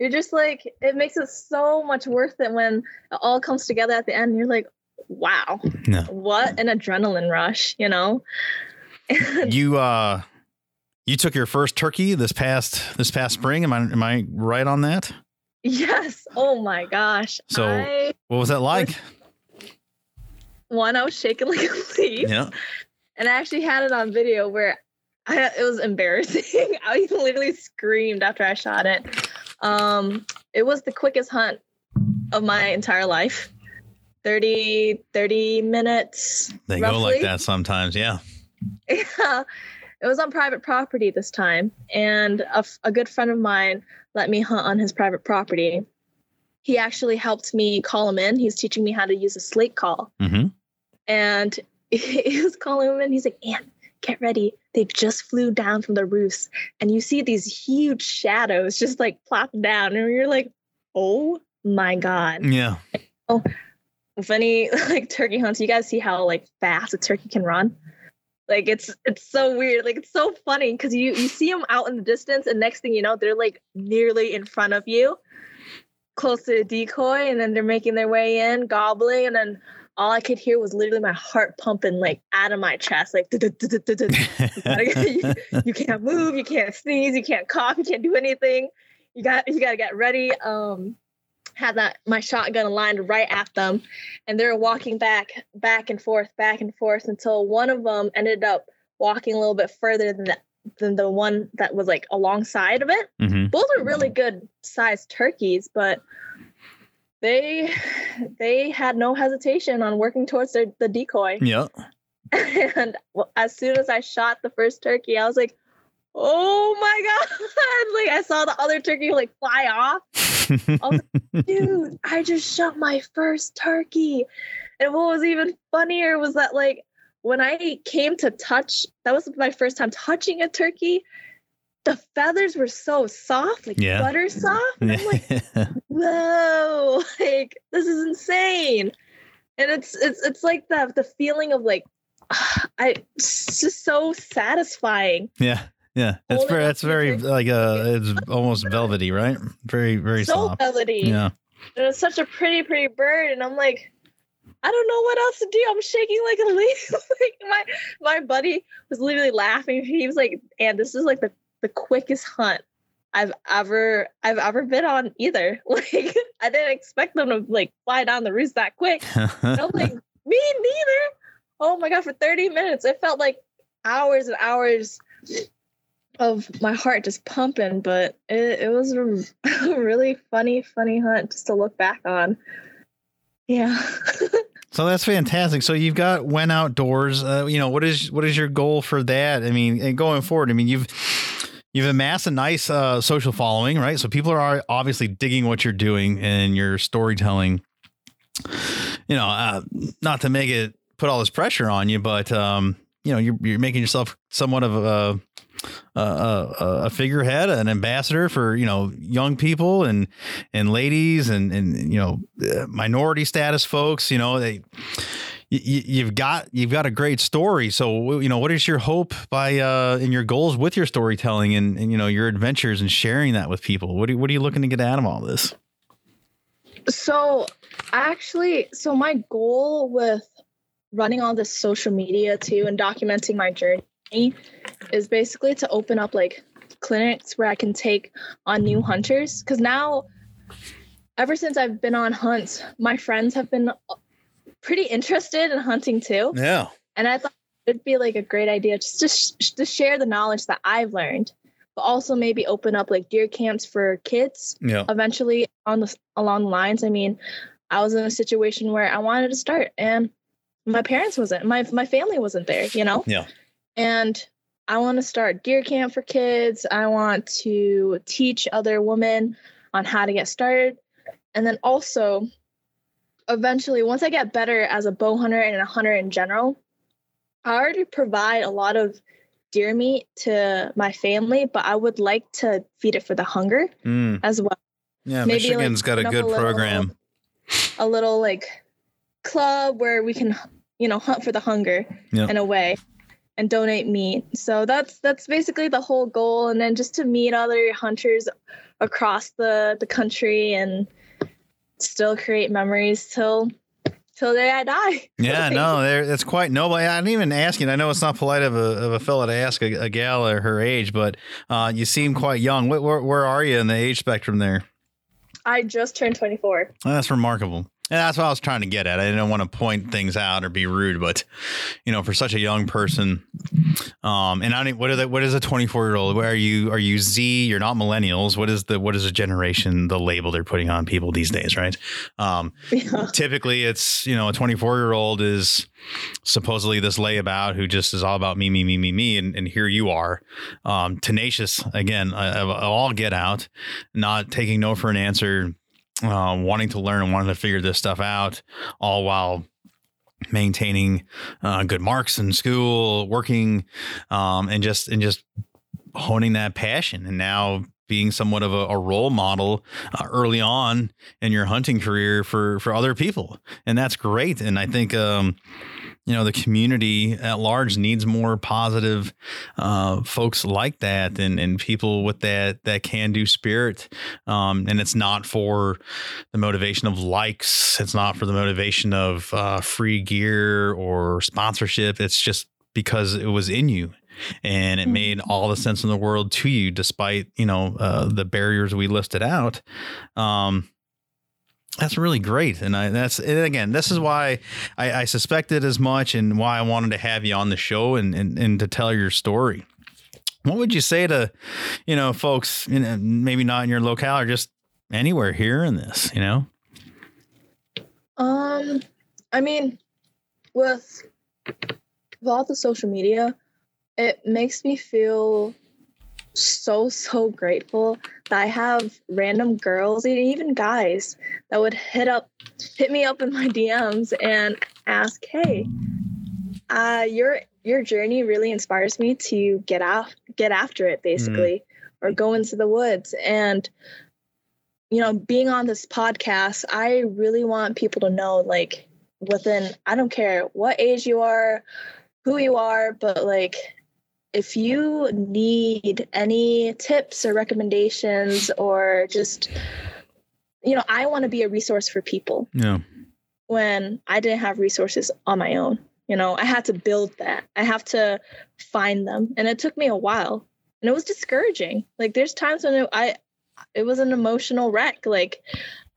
You're just like it makes it so much worth it when it all comes together at the end. You're like, wow, no. what an adrenaline rush, you know? you, uh, you took your first turkey this past this past spring. Am I am I right on that? Yes. Oh my gosh. So I what was that like? Was, one, I was shaking like a leaf. Yeah. And I actually had it on video where I, it was embarrassing. I literally screamed after I shot it. Um, it was the quickest hunt of my entire life. 30, 30 minutes. They roughly. go like that sometimes, yeah. Yeah. It was on private property this time. And a, a good friend of mine let me hunt on his private property. He actually helped me call him in. He's teaching me how to use a slate call. Mm-hmm. And he was calling him in. He's like, Ann, get ready. They just flew down from the roofs. And you see these huge shadows just like plop down. And you're like, oh my God. Yeah. Oh, any like turkey hunts, you guys see how like fast a turkey can run. Like it's it's so weird. Like it's so funny because you you see them out in the distance, and next thing you know, they're like nearly in front of you, close to the decoy, and then they're making their way in, gobbling, and then all I could hear was literally my heart pumping like out of my chest, like you can't move, you can't sneeze, you can't cough, you can't do anything. You got you got to get ready. Um, had that my shotgun aligned right at them and they were walking back back and forth back and forth until one of them ended up walking a little bit further than the, than the one that was like alongside of it. Mm-hmm. both are really good sized turkeys but they they had no hesitation on working towards their, the decoy. Yeah and as soon as i shot the first turkey i was like oh my god like i saw the other turkey like fly off I was like, dude, I just shot my first turkey. And what was even funnier was that like when I came to touch, that was my first time touching a turkey. The feathers were so soft, like yeah. butter soft. And I'm like, whoa, like this is insane. And it's it's it's like the the feeling of like I it's just so satisfying. Yeah. Yeah, it's very that's very like uh it's almost velvety, right? Very very so soft. velvety. Yeah. And it's such a pretty pretty bird and I'm like I don't know what else to do. I'm shaking like a leaf. like my my buddy was literally laughing. He was like, "And this is like the the quickest hunt I've ever I've ever been on either. Like I didn't expect them to like fly down the roost that quick. I'm like, me neither. Oh my god, for 30 minutes. It felt like hours and hours of my heart just pumping, but it, it was a, really funny, funny hunt just to look back on. Yeah. so that's fantastic. So you've got went outdoors. Uh, you know what is what is your goal for that? I mean, going forward, I mean you've you've amassed a nice uh, social following, right? So people are obviously digging what you're doing and your storytelling. You know, uh, not to make it put all this pressure on you, but um, you know, you're you're making yourself somewhat of a a, a, figurehead, an ambassador for you know young people and and ladies and and you know minority status folks. You know they. You, have got you've got a great story. So you know what is your hope by uh, and your goals with your storytelling and, and you know your adventures and sharing that with people. What are, what are you looking to get out of all this? So actually, so my goal with running all this social media too and documenting my journey is basically to open up like clinics where I can take on new hunters. Because now, ever since I've been on hunts, my friends have been uh, pretty interested in hunting too. Yeah. And I thought it'd be like a great idea just to, sh- to share the knowledge that I've learned, but also maybe open up like deer camps for kids. Yeah. Eventually on the along the lines. I mean, I was in a situation where I wanted to start and my parents wasn't my my family wasn't there, you know? Yeah. And I want to start deer camp for kids. I want to teach other women on how to get started. And then also eventually once I get better as a bow hunter and a hunter in general, I already provide a lot of deer meat to my family, but I would like to feed it for the hunger Mm. as well. Yeah, Maybe, like, Michigan's got a good a little- program. A little like club where we can, you know, hunt for the hunger Yeah. in a way and donate meat. So that's that's basically the whole goal and then just to meet other hunters across the the country and still create memories till till the day I die. Yeah, no, there that's quite noble. I didn't even ask you. I know it's not polite of a of a fella to ask a, a gal or her age, but uh, you seem quite young. Where, where, where are you in the age spectrum there? I just turned 24. Well, that's remarkable. And that's what I was trying to get at. I didn't want to point things out or be rude, but you know, for such a young person, um, and I don't. What are the, What is a twenty four year old? Where are you? Are you Z? You're not millennials. What is the What is the generation? The label they're putting on people these days, right? Um, Yeah. typically it's you know a 24 year old is supposedly this layabout who just is all about me me me me me and, and here you are um, tenacious again uh, of all get out not taking no for an answer uh, wanting to learn and wanting to figure this stuff out all while maintaining uh, good marks in school working um, and just and just honing that passion. And now being somewhat of a, a role model uh, early on in your hunting career for for other people. And that's great. And i think um you know the community at large needs more positive uh, folks like that and and people with that that can do spirit. Um, and it's not for the motivation of likes. It's not for the motivation of uh, free gear or sponsorship. It's just because it was in you and it made all the sense in the world to you despite you know uh, the barriers we listed out. Um, that's really great and i that's and again this is why I, I suspected as much and why i wanted to have you on the show and, and and to tell your story. What would you say to you know folks you know, maybe not in your locale or just anywhere hearing this you know? Um, I mean, with with all the social media, it makes me feel so so grateful I have random girls and even guys that would hit up hit me up in my DMs and ask, "Hey, uh, your your journey really inspires me to get out get after it, basically, or go into the woods." And you know, being on this podcast, I really want people to know, like, within I don't care what age you are, who you are, but like if you need any tips or recommendations or just you know, I want to be a resource for people yeah when I didn't have resources on my own. You know, I had to build that. I have to find them. And it took me a while. And it was discouraging. Like there's times when it, I it was an emotional wreck. Like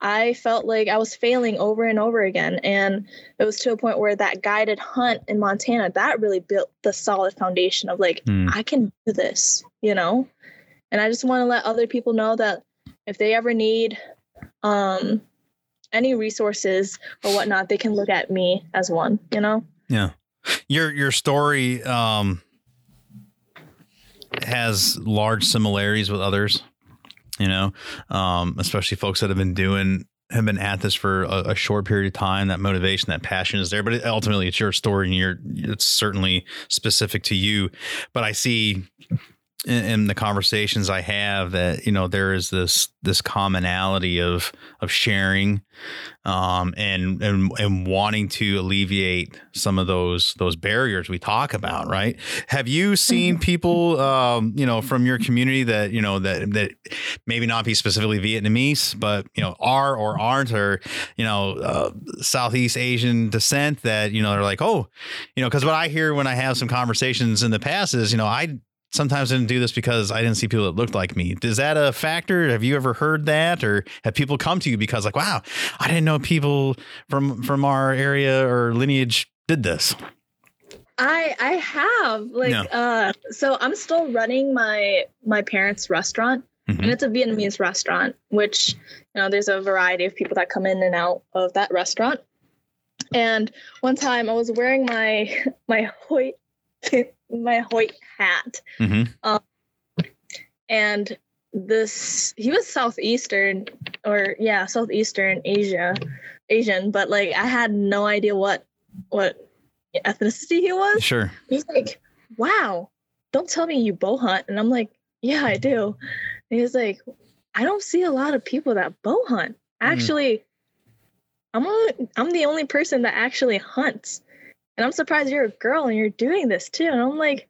I felt like I was failing over and over again. And it was to a point where that guided hunt in Montana, that really built the solid foundation of like, Hmm. I can do this, you know? And I just want to let other people know that if they ever need um any resources or whatnot, they can look at me as one, you know? Yeah. Your your story um has large similarities with others, you know, um, especially folks that have been doing have been at this for a, a short period of time. That motivation, that passion is there, but ultimately it's your story and you're it's certainly specific to you. But I see in, in the conversations I have that you know there is this this commonality of of sharing um, and and and wanting to alleviate some of those those barriers we talk about. Right? Have you seen people um, you know from your community that you know that that maybe not be specifically Vietnamese, but you know are or aren't or you know uh, Southeast Asian descent that you know they're like oh you know because what I hear when I have some conversations in the past is you know I sometimes I didn't do this because I didn't see people that looked like me. Is that a factor? Have you ever heard that, or have people come to you because like, wow, I didn't know people from from our area or lineage did this? I I have like Yeah. uh so I'm still running my my parents' restaurant mm-hmm. and it's a Vietnamese restaurant. Which you know, there's a variety of people that come in and out of that restaurant. And one time, I was wearing my my Hoyt my Hoyt hat, mm-hmm. um, and this he was southeastern or yeah southeastern Asia Asian, but like I had no idea what what ethnicity he was. Sure. He's like, wow, don't tell me you bow hunt. And I'm like, yeah, I do. And he's like, I don't see a lot of people that bow hunt. Mm. Actually, mm. I'm only, I'm the only person that actually hunts. And I'm surprised you're a girl and you're doing this too. And I'm like,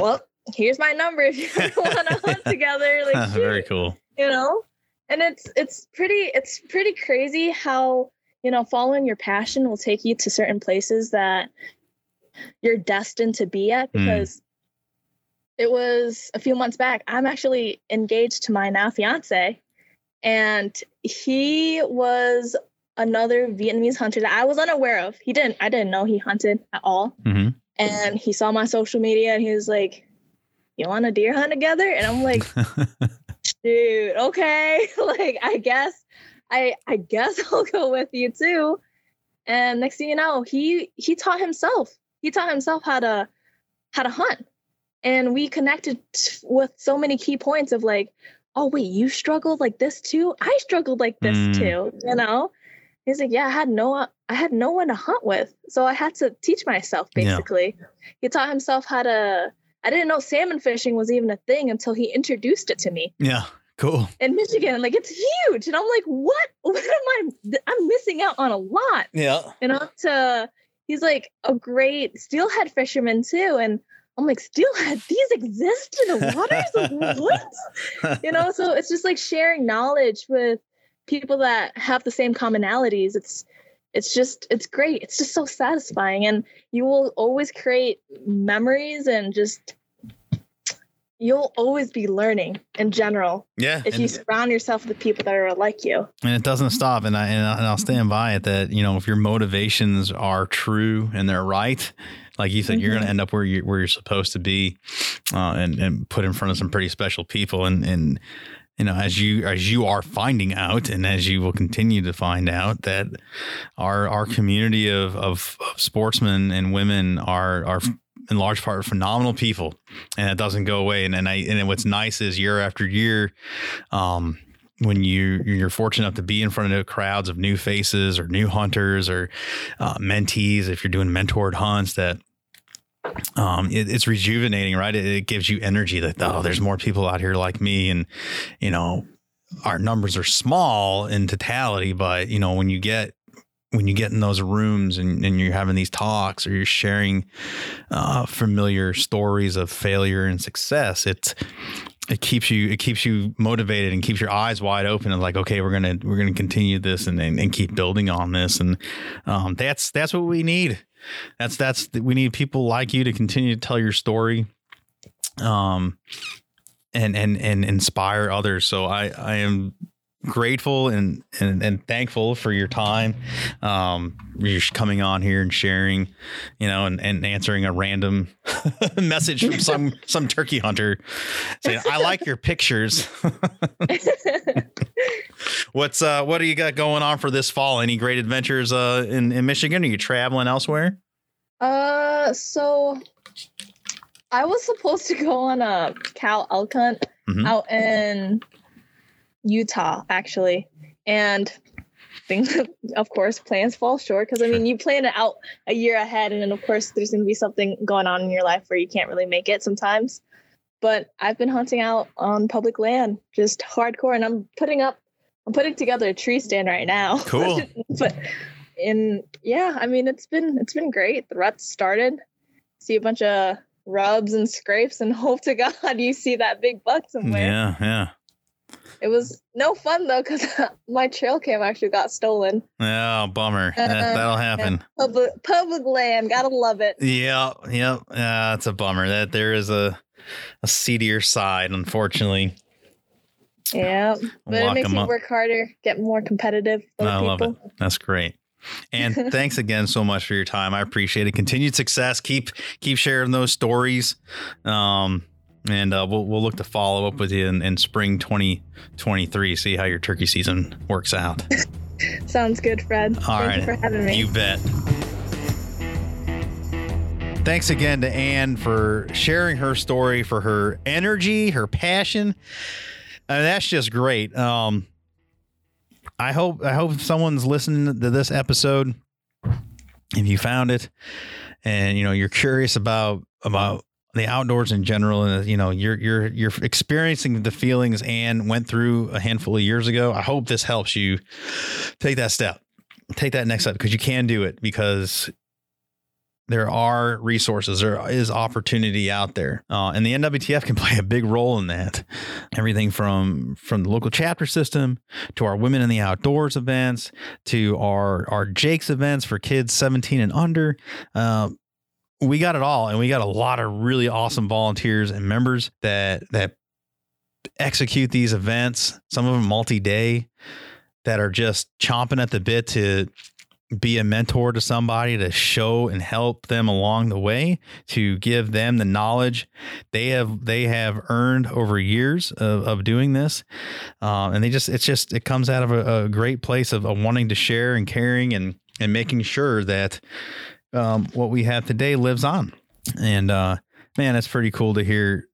well, here's my number if you want to hunt together. Like, very cool. You know, and it's it's pretty it's pretty crazy how you know following your passion will take you to certain places that you're destined to be at hmm. because mm. it was a few months back i'm actually engaged to my now fiance and he was another vietnamese hunter that i was unaware of he didn't i didn't know he hunted at all mm-hmm. and he saw my social media and he was like you want a deer hunt together and i'm like dude okay like i guess I I guess I'll go with you too. And next thing you know, he he taught himself. He taught himself how to how to hunt. And we connected with so many key points of like, oh wait, you struggled like this too? I struggled like this mm. too, you know? He's like, yeah, I had no I had no one to hunt with. So I had to teach myself basically. Yeah. He taught himself how to I didn't know salmon fishing was even a thing until he introduced it to me. Yeah. Cool. In Michigan, like it's huge, and I'm like, what? What am I? I'm missing out on a lot. Yeah. You know, to he's like a great steelhead fisherman too, and I'm like, steelhead, these exist in the waters of what? you know, so it's just like sharing knowledge with people that have the same commonalities. It's it's just it's great. It's just so satisfying, and you will always create memories and just you'll always be learning in general. Yeah. If you surround yourself with people that are like you. And it doesn't stop. And I and I'll stand by it that you know if your motivations are true and they're right, like you said, mm-hmm. you're going to end up where you where you're supposed to be, uh, and and put in front of some pretty special people. And and you know as you as you are finding out, and as you will continue to find out that our our community of of, of sportsmen and women are are in large part phenomenal people. And it doesn't go away. And, and I and what's nice is year after year um, when you you're fortunate enough to be in front of crowds of new faces or new hunters or uh, mentees if you're doing mentored hunts that um, it, it's rejuvenating right? It, it gives you energy that oh there's more people out here like me and you know our numbers are small in totality but you know when you get when you get in those rooms and, and you're having these talks or you're sharing uh, familiar stories of failure and success, it's it keeps you it keeps you motivated and keeps your eyes wide open and like okay we're gonna we're gonna continue this and and, and keep building on this. And um, that's that's what we need that's that's we need people like you to continue to tell your story um and and and inspire others. So i i am grateful and, and, and thankful for your time. Um, you're coming on here and sharing, you know, and, and answering a random message from some some turkey hunter saying, "I like your pictures." What's uh what do you got going on for this fall? Any great adventures uh in, in Michigan? Are you traveling elsewhere? Uh so I was supposed to go on a cow elk hunt mm-hmm. out in Utah actually, and things of course plans fall short because I mean you plan it out a year ahead, and then of course there's going to be something going on in your life where you can't really make it sometimes. But I've been hunting out on public land, just hardcore, and I'm putting up, I'm putting together a tree stand right now. Cool. but and yeah, I mean it's been it's been great. The rut's started. See a bunch of rubs and scrapes, and hope to God you see that big buck somewhere. Yeah, yeah. It was no fun though because my trail cam actually got stolen. Oh, bummer. Uh, that, will happen. Public, public land, gotta love it. Yeah, yeah, yeah. It's a bummer that there is a a seedier side, unfortunately. Yeah, but it makes me work harder, get more competitive. I people. love it. That's great. And thanks again so much for your time. I appreciate it. Continued success. Keep keep sharing those stories. Um, and uh, we'll we'll look to follow up with you in, in spring 2023. See how your turkey season works out. Sounds good, Fred. All Thank right, you for having me. You bet. Thanks again to Ann for sharing her story, for her energy, her passion. And that's just great. Um, I hope I hope someone's listening to this episode. If you found it, and you know you're curious about about the outdoors in general, and you know you're you're you're experiencing the feelings and went through a handful of years ago. I hope this helps you take that step, take that next step because you can do it because there are resources, there is opportunity out there, uh, and the NWTF can play a big role in that. Everything from from the local chapter system to our Women in the Outdoors events to our our JAKES events for kids 17 and under. Uh, we got it all, and we got a lot of really awesome volunteers and members that that execute these events. Some of them multi day that are just chomping at the bit to be a mentor to somebody to show and help them along the way to give them the knowledge they have they have earned over years of, of doing this uh, and they just it's just it comes out of a, a great place of, of, wanting to share and caring and and making sure that um, what we have today lives on and uh, man it's pretty cool to hear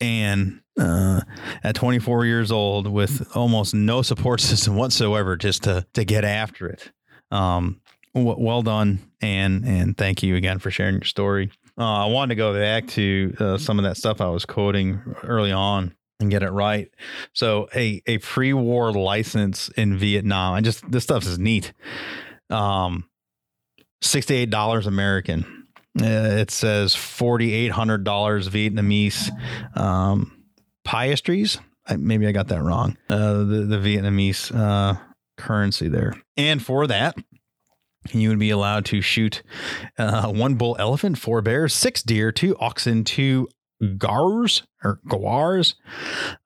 Ann uh, at 24 years old with almost no support system whatsoever just to to get after it um, well done, and and thank you again for sharing your story. Uh, I wanted to go back to uh, some of that stuff I was quoting early on and get it right. So a a pre-war license in Vietnam. I just this stuff is neat. Um, sixty eight dollars American. Uh, it says forty eight hundred dollars Vietnamese. Um, piastries. I, maybe I got that wrong. Uh, the the Vietnamese uh, currency there. And for that, you would be allowed to shoot uh, one bull elephant, four bears, six deer, two oxen, two gars or guars,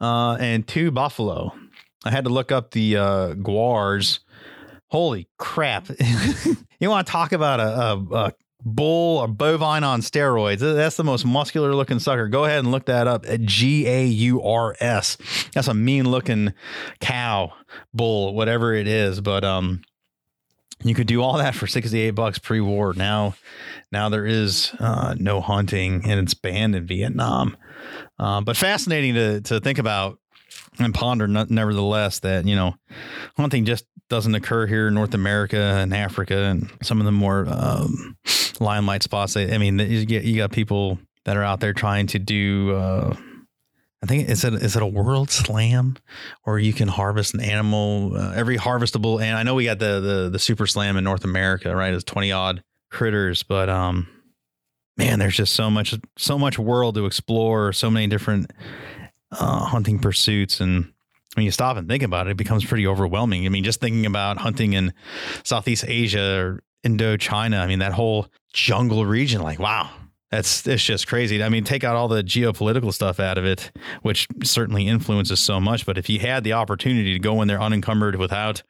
uh, and two buffalo. I had to look up the uh, guars. Holy crap! you want to talk about a, a, a bull, or bovine on steroids. That's the most muscular looking sucker. Go ahead and look that up. at G A U R S. That's a mean looking cow, bull, whatever it is. But um, you could do all that for 68 bucks pre-war. Now, now there is uh, no hunting and it's banned in Vietnam. Uh, but fascinating to to think about and ponder nevertheless that you know hunting just doesn't occur here in North America and Africa and some of the more um, limelight spots. I mean, you get you got people that are out there trying to do. Uh, I think is it is it a world slam, or you can harvest an animal uh, every harvestable. And I know we got the the the super slam in North America, right? It's twenty odd critters, but um, man, there's just so much so much world to explore, so many different uh, hunting pursuits, and when you stop and think about it, it becomes pretty overwhelming. I mean, just thinking about hunting in Southeast Asia or Indochina, I mean, that whole jungle region, like, wow, that's it's just crazy. I mean, take out all the geopolitical stuff out of it, which certainly influences so much. But if you had the opportunity to go in there unencumbered without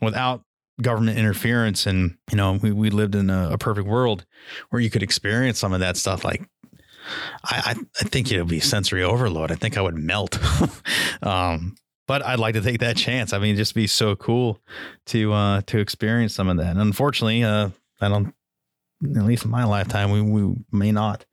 without government interference, and you know, we, we lived in a, a perfect world where you could experience some of that stuff, like I, I think it would be sensory overload. I think I would melt. um, but I'd like to take that chance. I mean, just be so cool to uh, to experience some of that. And unfortunately, uh, I don't. At least in my lifetime, we, we may not.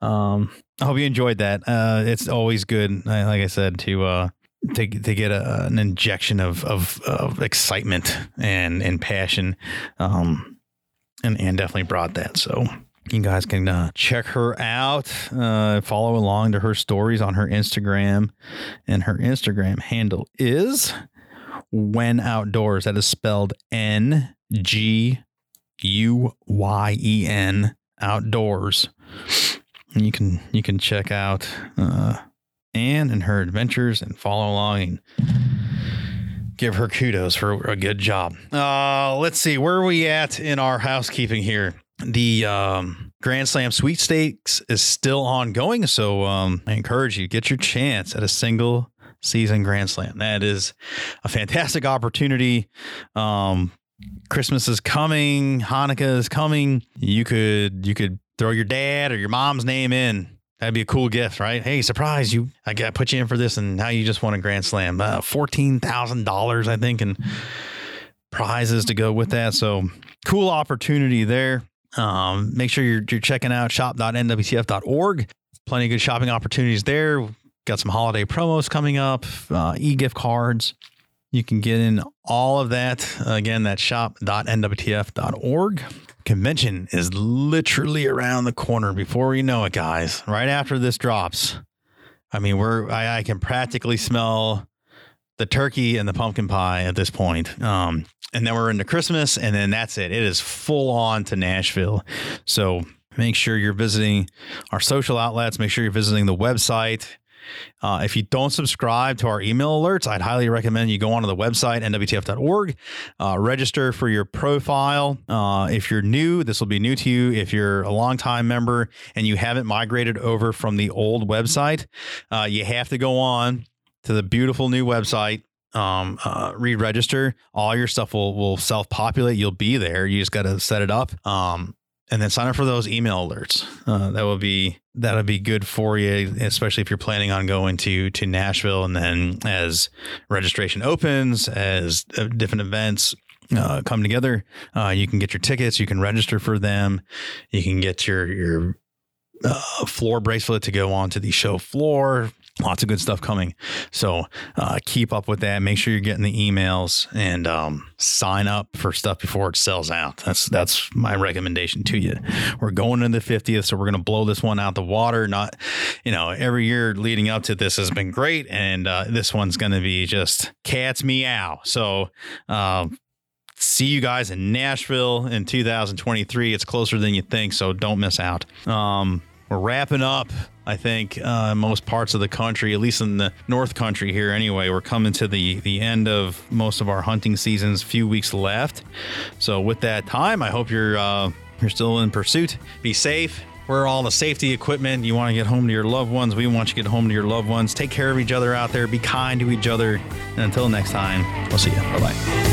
Um, I hope you enjoyed that. Uh, it's always good, like I said, to uh, to to get a, an injection of, of, of excitement and and passion, um, and and definitely brought that. So you guys can uh, check her out, uh, follow along to her stories on her Instagram. And her Instagram handle is Nguyen Outdoors. That is spelled N G U Y E N Outdoors. And you can you can check out uh, Ann and her adventures and follow along and give her kudos for a good job. Uh, let's see, where are we at in our housekeeping here? The um, Grand Slam sweepstakes is still ongoing. So um, I encourage you get your chance at a single season Grand Slam. That is a fantastic opportunity. Um, Christmas is coming, Hanukkah is coming. You could you could throw your dad or your mom's name in That'd be a cool gift, right? Hey, surprise! You, I got put you in for this, and now you just won a grand slam. Uh, Fourteen thousand dollars, I think, and prizes to go with that. So cool opportunity there. Um, make sure you're, you're checking out shop.nwtf.org. Plenty of good shopping opportunities there. Got some holiday promos coming up, uh, e gift cards. You can get in all of that. Again, that's shop.nwtf.org convention is literally around the corner before we know it, guys. Right after this drops, I mean, we're I, I can practically smell the turkey and the pumpkin pie at this point. Um, and then we're into Christmas, and then that's it. It is full on to Nashville. So make sure you're visiting our social outlets. Make sure you're visiting the website. Uh, if you don't subscribe to our email alerts, I'd highly recommend you go onto the website, nwtf.org, uh, register for your profile. Uh, if you're new, this will be new to you. If you're a longtime member and you haven't migrated over from the old website, uh, you have to go on to the beautiful new website. Um, uh, re-register. All your stuff will will self-populate. You'll be there. You just got to set it up. Um, and then sign up for those email alerts. Uh, that will be that'll be good for you, especially if you're planning on going to to Nashville. And then as registration opens, as uh, different events uh, come together, uh, you can get your tickets. You can register for them. You can get your your uh, floor bracelet to go onto the show floor lots of good stuff coming. So uh, keep up with that. Make sure you're getting the emails and um, sign up for stuff before it sells out. That's that's my recommendation to you. We're going into the 50th, so we're going to blow this one out the water. Not, you know, every year leading up to this has been great, and uh, this one's going to be just cat's meow. So. Uh, see you guys in Nashville in 2023. It's closer than you think, so don't miss out. Um, we're wrapping up I think uh, most parts of the country, at least in the North Country here, anyway, we're coming to the the end of most of our hunting seasons. Few weeks left, so with that time, I hope you're uh, you're still in pursuit. Be safe. Wear all the safety equipment. You want to get home to your loved ones. We want you to get home to your loved ones. Take care of each other out there. Be kind to each other. And until next time, we'll see you. Bye bye.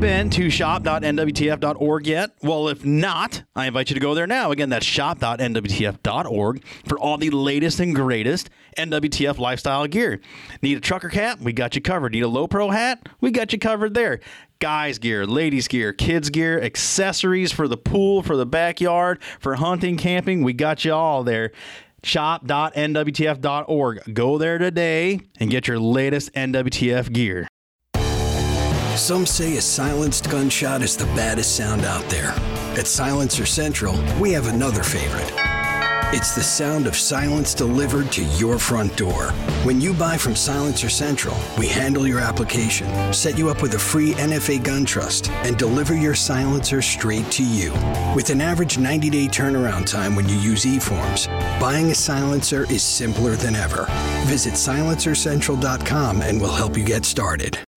Been to shop.nwtf.org yet? Well, if not, I invite you to go there now. Again, that's shop.nwtf.org for all the latest and greatest NWTF lifestyle gear. Need a trucker cap? We got you covered. Need a low pro hat? We got you covered there. Guys gear, ladies gear, kids gear, accessories for the pool, for the backyard, for hunting, camping, we got you all there shop.nwtf.org. Go there today and get your latest NWTF gear. Some say a silenced gunshot is the baddest sound out there. At Silencer Central, we have another favorite. It's the sound of silence delivered to your front door. When you buy from Silencer Central, we handle your application, set you up with a free NFA gun trust, and deliver your silencer straight to you. With an average 90 day turnaround time when you use eForms, buying a silencer is simpler than ever. Visit silencercentral.com and we'll help you get started.